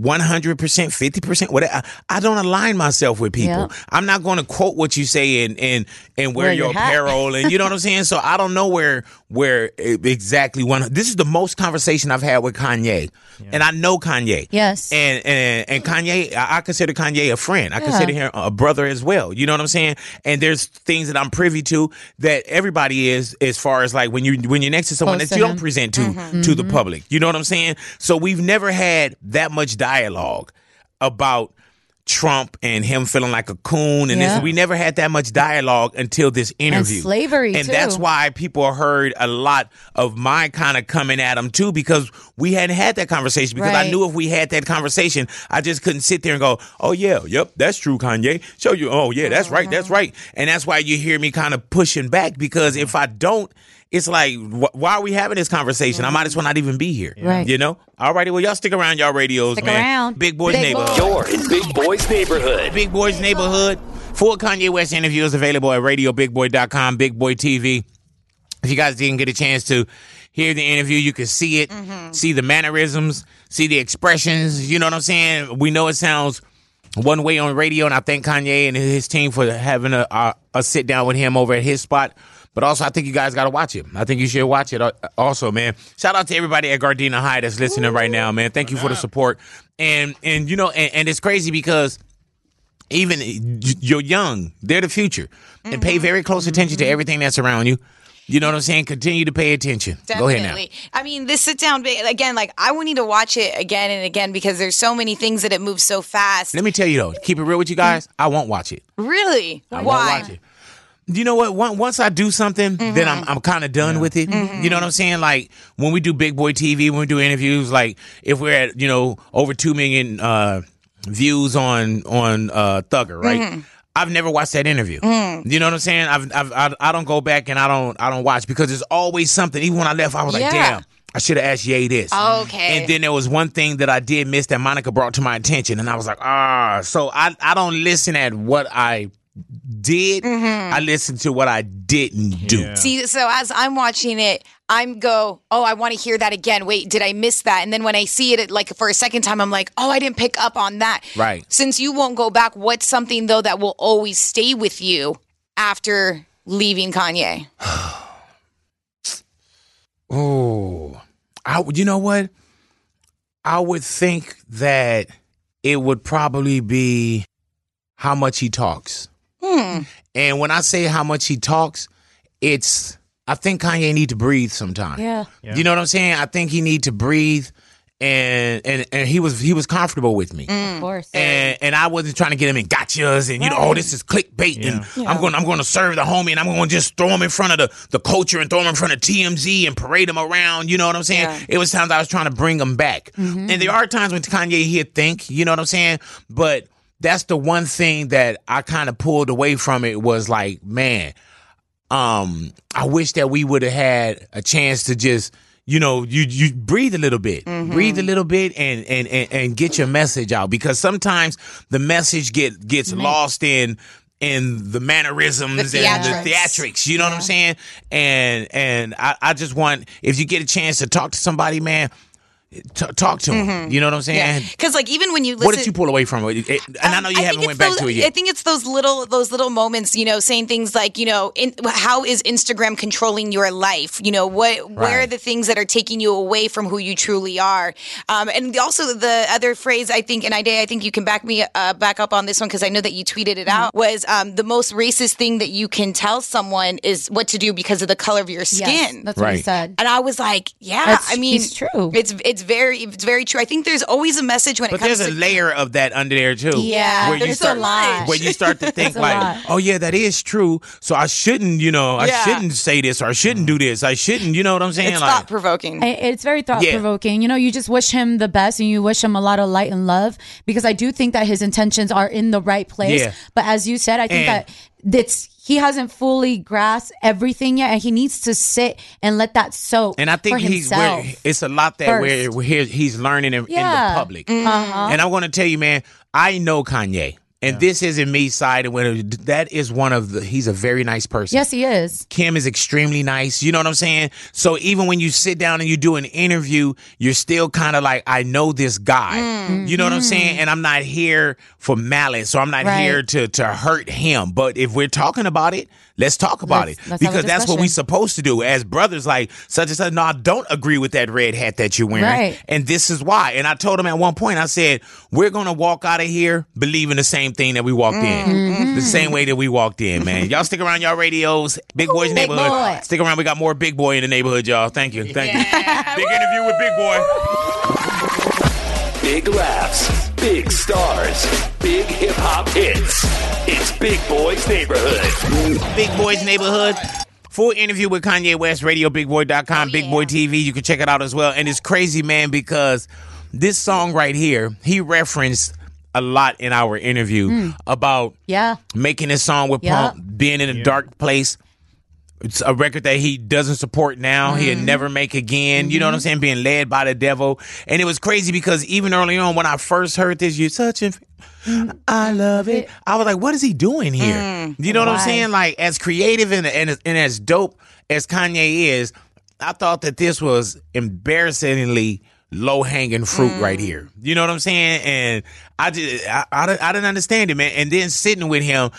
100%, 50%, whatever, I, I don't align myself with people. I'm not going to quote what you say and and and wear, Wear your your apparel and you know what I'm saying? So I don't know where where exactly one this is the most conversation I've had with Kanye. And I know Kanye. Yes. And and and Kanye I, I consider Kanye a friend. I Yeah. consider him a brother as well. You know what I'm saying? And there's things that I'm privy to that everybody is as far as like when you when you're next to someone Close that to you don't present to Mhm. to the Mhm. public. You know what I'm saying? So we've never had that much dialogue about Trump and him feeling like a coon and Yeah. this. We never had that much dialogue until this interview. slavery, and too. that's why people heard a lot of my kind of coming at him too because we hadn't had that conversation. Because I knew if we had that conversation, I just couldn't sit there and go, "Oh yeah, yep, that's true, Kanye." Show you, "Oh yeah, that's right, that's uh-huh. right," and that's why you hear me kind of pushing back because if I don't. It's like, wh- why are we having this conversation? I might as well not even be here. Right. You know? All righty. Well, y'all stick around, y'all radios, Stick man. around. Big Boys Big Neighborhood. You're in Big Boy's neighborhood. Big Boys Neighborhood. Full Kanye West interview is available at radiobigboy.com, Big Boy TV. If you guys didn't get a chance to hear the interview, you can see it, mm-hmm. see the mannerisms, see the expressions. You know what I'm saying? We know it sounds one way on radio, and I thank Kanye and his team for having a, a, a sit down with him over at his spot. But also, I think you guys got to watch it. I think you should watch it uh, also, man. Shout out to everybody at Gardena High that's listening right now, man. Thank you for the support. And, and you know, and, and it's crazy because even you're young, they're the future, and pay mm-hmm. very close attention to mm-hmm. everything that's around you. You know what I'm saying? Continue to pay attention. Go ahead now. I mean, this sit down again. Like, I would need to watch it again and again because there's so many things that it moves so fast. Let me tell you though, keep it real with you guys. Mm. I won't watch it. Really? I Why? won't watch it. You know what? Once once I do something, then I'm I'm kind of done with it. You know what I'm saying? Like when we do Big Boy TV, when we do interviews, like if we're at you know over two million uh, views on on uh, Thugger, right? Mhm. I've never watched that interview. Mm. You know what I'm saying? I've, I've I, I don't go back and I don't I don't watch because there's always something. Even when I left, I was like, damn. I should have asked Ye this. Okay. And then there was one thing that I did miss that Monica brought to my attention, and I was like, ah. So I I don't listen at what I did. Mm-hmm. I listen to what I didn't do. See, so as I'm watching it, I'm go, oh, I want to hear that again. Wait, did I miss that? And then when I see it like for a second time, I'm like, oh, I didn't pick up on that. Right. Since you won't go back, what's something though that will always stay with you after leaving Kanye? Oh, I would- you know what? I would think that it would probably be how much he talks. Hmm. And when I say how much he talks, it's I think Kanye need to breathe sometime. Yeah. You know what I'm saying? I think he need to breathe and and and he was he was comfortable with me. Of course. And and I wasn't trying to get him in gotchas and you know, oh, this is clickbait and Yeah. I'm going I'm going to serve the homie and I'm going to just throw him in front of the the culture and throw him in front of TMZ and parade him around. You know what I'm saying? Yeah. It was times I was trying to bring him back, Mhm. and there are times when Kanye he'd think, you know what I'm saying, but. That's the one thing that I kind of pulled away from it was like, man, um, I wish that we would have had a chance to just, you know, you you breathe a little bit, breathe a little bit, and and and, and get your message out because sometimes the message get gets lost in in the mannerisms The and the theatrics. You know what I'm saying? And and I, I just want if you get a chance to talk to somebody, man. T- talk to him. Mhm. You know what I'm saying? Because like even when you listen, What did you pull away from it? It- And I know you I haven't think went back those, to it yet. I think it's those little those little moments, you know, saying things like, you know, in, how is Instagram controlling your life? You know, what where are the things that are taking you away from who you truly are? Um, and also the other phrase, I think, and Ida I think you can back me uh, back up on this one because I know that you tweeted it out. Was um, the most racist thing that you can tell someone is what to do because of the color of your skin. that's what he said. And I was like, yeah, That's- I mean, he's true. It's it's very it's very true. I think there's always a message when it But comes But there's to a layer of that under there too. Yeah, where you there's a start, lot. Where you start to think like, oh yeah, that is true. So I shouldn't, you know, I Yeah. shouldn't say this or I shouldn't do this. I shouldn't, you know what I'm saying? it's like, thought provoking. It's very thought provoking. You know, you just wish him the best and you wish him a lot of light and love because I do think that his intentions are in the right place. Yeah. But as you said, I think And- that that's he hasn't fully grasped everything yet and he needs to sit and let that soak. and I think he's where it's a lot that where, where he's learning in, in the public. Uh-huh. And I want to tell you, man, I know Kanye. And this isn't me siding with him. That is one of the. He's a very nice person. Yes, he is. Kim is extremely nice. You know what I'm saying? So even when you sit down and you do an interview, you're still kind of like, I know this guy. Mm. You know what I'm saying? And I'm not here for malice, so I'm not Right. here to to hurt him. But if we're talking about it, let's talk about Let's- it let's because that's what we're supposed to do as brothers. Like such and such. No, I don't agree with that red hat that you're wearing, Right. and this is why. And I told him at one point, I said, we're gonna walk out of here believing the same thing that we walked in, Mm-hmm. the same way that we walked in. Man, y'all stick around y'all radios, Big Boys Big Neighborhood. Boy. Stick around. We got more Big Boy in the neighborhood, y'all. Thank you, thank you. Big interview with Big Boy. Big laughs, big stars, big hip hop hits. It's Big Boy's Neighborhood. Big Boys Neighborhood. Full interview with Kanye West, RadioBigBoy.com, Big Boy TV. You can check it out as well. And it's crazy, man, because this song right here, he referenced a lot in our interview Mm. about Yeah. making this song with Yeah. Pump, being in a dark place. It's a record that he doesn't support now. He'll Mm-hmm. never make again. You know what I'm saying? Being led by the devil. And it was crazy because even early on when I first heard this, you're such a I love it. I was like, what is he doing here? Mm. you know what I'm saying? Like as creative and, and and as dope as Kanye is, I thought that this was embarrassingly low hanging fruit right Mm. here. You know what I'm saying? And I just I, I, didn't- I didn't understand it, man. And then sitting with him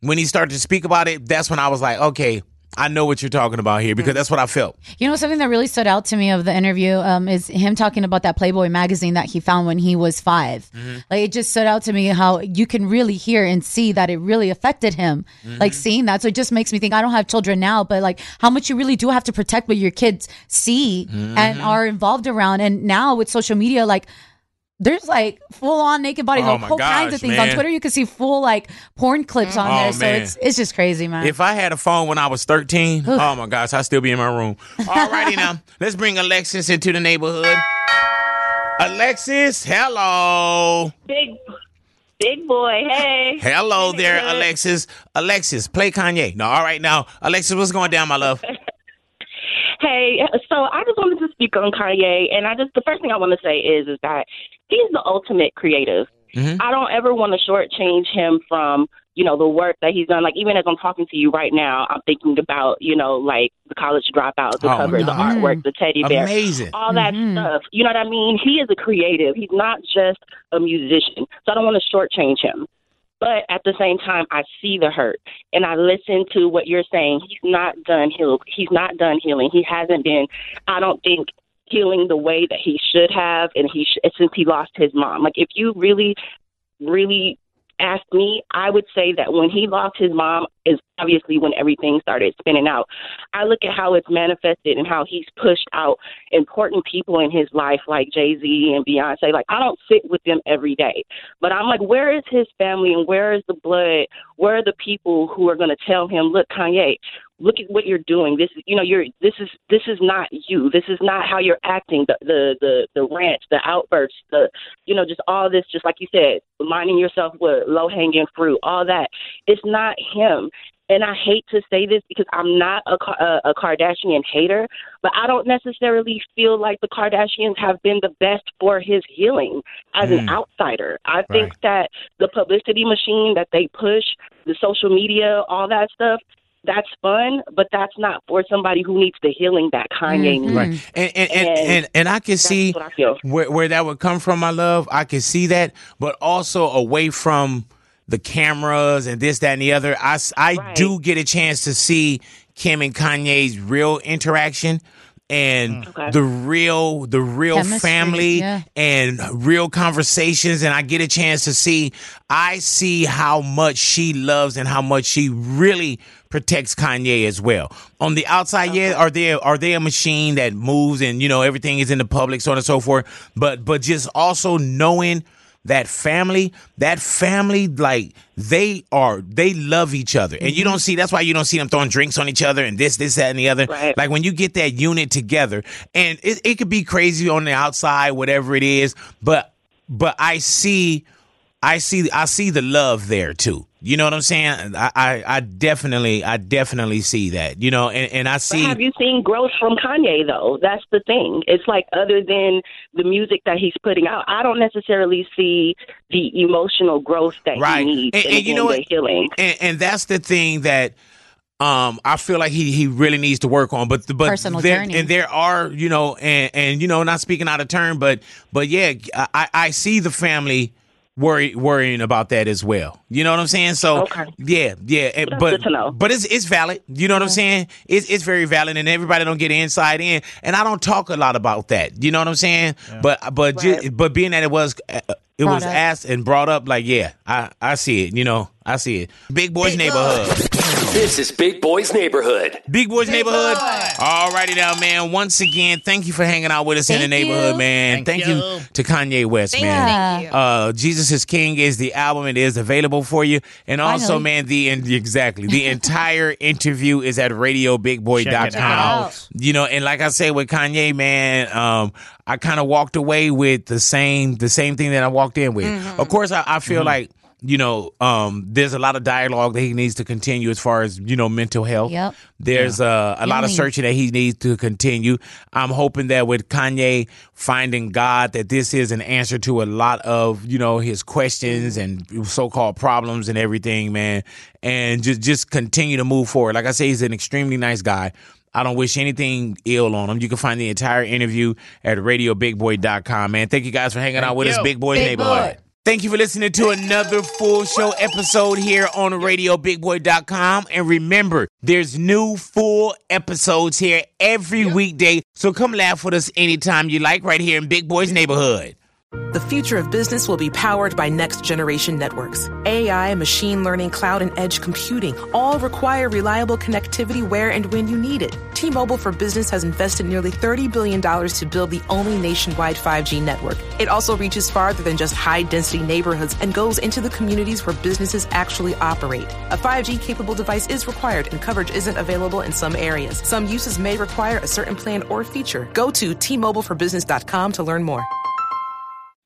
when he started to speak about it, that's when I was like, okay, I know what you're talking about here because that's what I felt. You know, something that really stood out to me of the interview um, is him talking about that Playboy magazine that he found when he was 5 mm-hmm. Like, it just stood out to me how you can really hear and see that it really affected him. Mm-hmm. Like, seeing that. So it just makes me think I don't have children now, but like how much you really do have to protect what your kids see and mm-hmm. are involved around. And now with social media, like, there's like full on naked bodies, Oh all my whole kinds of things man. on Twitter. You can see full like porn clips on Oh, there, so man. it's it's just crazy, man. If I had a phone when I was 13, oh my gosh, I'd still be in my room. Alrighty now, let's bring Alexis into the neighborhood. Alexis, hello. Big, big boy. Hey. Hello there, Alexis. Alexis, play Kanye. No, all right now. Alexis, what's going down, my love? Hey, so I just wanted to speak on Kanye, and I just the first thing I want to say is is that he's the ultimate creative. Mm-hmm. I don't ever want to shortchange him from you know the work that he's done. Like even as I'm talking to you right now, I'm thinking about you know like the college dropout, the Oh, my cover, the artwork, the teddy bear, Amazing. all that mm-hmm. stuff. You know what I mean? He is a creative. He's not just a musician. So I don't want to shortchange him. But at the same time, I see the hurt, and I listen to what you're saying. He's not done heal. He's not done healing. He hasn't been. I don't think healing the way that he should have, and he sh- since he lost his mom. Like if you really, really ask me, I would say that when he lost his mom is obviously when everything started spinning out. I look at how it's manifested and how he's pushed out important people in his life like Jay Z and Beyonce. Like I don't sit with them every day, but I'm like, where is his family and where is the blood? Where are the people who are going to tell him, look, Kanye, look at what you're doing. This is, you know, you're this is this is not you. This is not how you're acting. The the the, the rant, the outbursts, the you know, just all this. Just like you said, reminding yourself with low hanging fruit, all that. It's not him. And I hate to say this because I'm not a, a, a Kardashian hater, but I don't necessarily feel like the Kardashians have been the best for his healing as an Mm. outsider. I think that the publicity machine that they push, the social media, all that stuff, that's fun, but that's not for somebody who needs the healing that Kanye mm-hmm. needs. Right. And and, and, and, and I can see I where, where that would come from, my love. I can see that, but also away from the cameras and this, that, and the other. I, s- I do get a chance to see Kim and Kanye's real interaction and mm. the real the real Chemistry, family yeah. and real conversations and I get a chance to see I see how much she loves and how much she really protects Kanye as well. On the outside, yeah, are they are they a machine that moves and you know everything is in the public, so on and so forth. But but just also knowing that family, that family, like they are, they love each other, and you mm-hmm. don't see. That's why you don't see them throwing drinks on each other and this, this, that, and the other. Like when you get that unit together, and it, it could be crazy on the outside, whatever it is, but but I see, I see, I see the love there too. You know what I'm saying? I, I, I definitely, I definitely see that. You know, and, and I But see. have you seen growth from Kanye though? That's the thing. It's like other than the music that he's putting out, I don't necessarily see the emotional growth that Right. he needs And- in, and you know the what? healing. and, and that's the thing that um I feel like he he really needs to work on. But but Personal there, journey. and there are you know and and you know not speaking out of turn, but but yeah, I I see the family worry worrying about that as well. You know what I'm saying? So yeah, yeah, and- That's but good to know. but it's it's valid. You know what I'm saying? It's it's very valid, and everybody don't get inside in. And I don't talk a lot about that. You know what I'm saying? But but ju- but being that it was. Uh, it Brought was up. asked and brought up like yeah I I see it you know I see it big boys neighborhood This is Big Boys Neighborhood. Big Boys Neighborhood. Alrighty now, man. Once again, thank you for hanging out with us in the neighborhood, you. man. Thank, Thank you. you. to Kanye West, Thank man. you. Uh, Jesus is King is the album. It is available for you, and also, Finally. man, the exactly the entire interview is at RadioBigBoy.com. Check it. You know, and like I said with Kanye, man, um, I kind of walked away with the same the same thing that I walked in with. Of course, I, I feel like you know, um, there's a lot of dialogue that he needs to continue as far as you know mental health. Yep. There's uh, a lot of searching that he needs to continue. I'm hoping that with Kanye finding God, that this is an answer to a lot of you know his questions and so-called problems and everything, man. And just just continue to move forward. Like I say, he's an extremely nice guy. I don't wish anything ill on him. You can find the entire interview at radiobigboy.com, man. Thank you guys for hanging out with us. Big Boys Big Neighborhood. Boy. Thank you for listening to another full show episode here on RadioBigBoy.com. And remember, there's new full episodes here every weekday. So come laugh with us anytime you like right here in Big Boy's Neighborhood. The future of business will be powered by next generation networks. AI, machine learning, cloud, and edge computing all require reliable connectivity where and when you need it. T Mobile for Business has invested nearly $30 billion to build the only nationwide 5G network. It also reaches farther than just high density neighborhoods and goes into the communities where businesses actually operate. A 5G capable device is required and coverage isn't available in some areas. Some uses may require a certain plan or feature. Go to T-MobileForBusiness.com to learn more.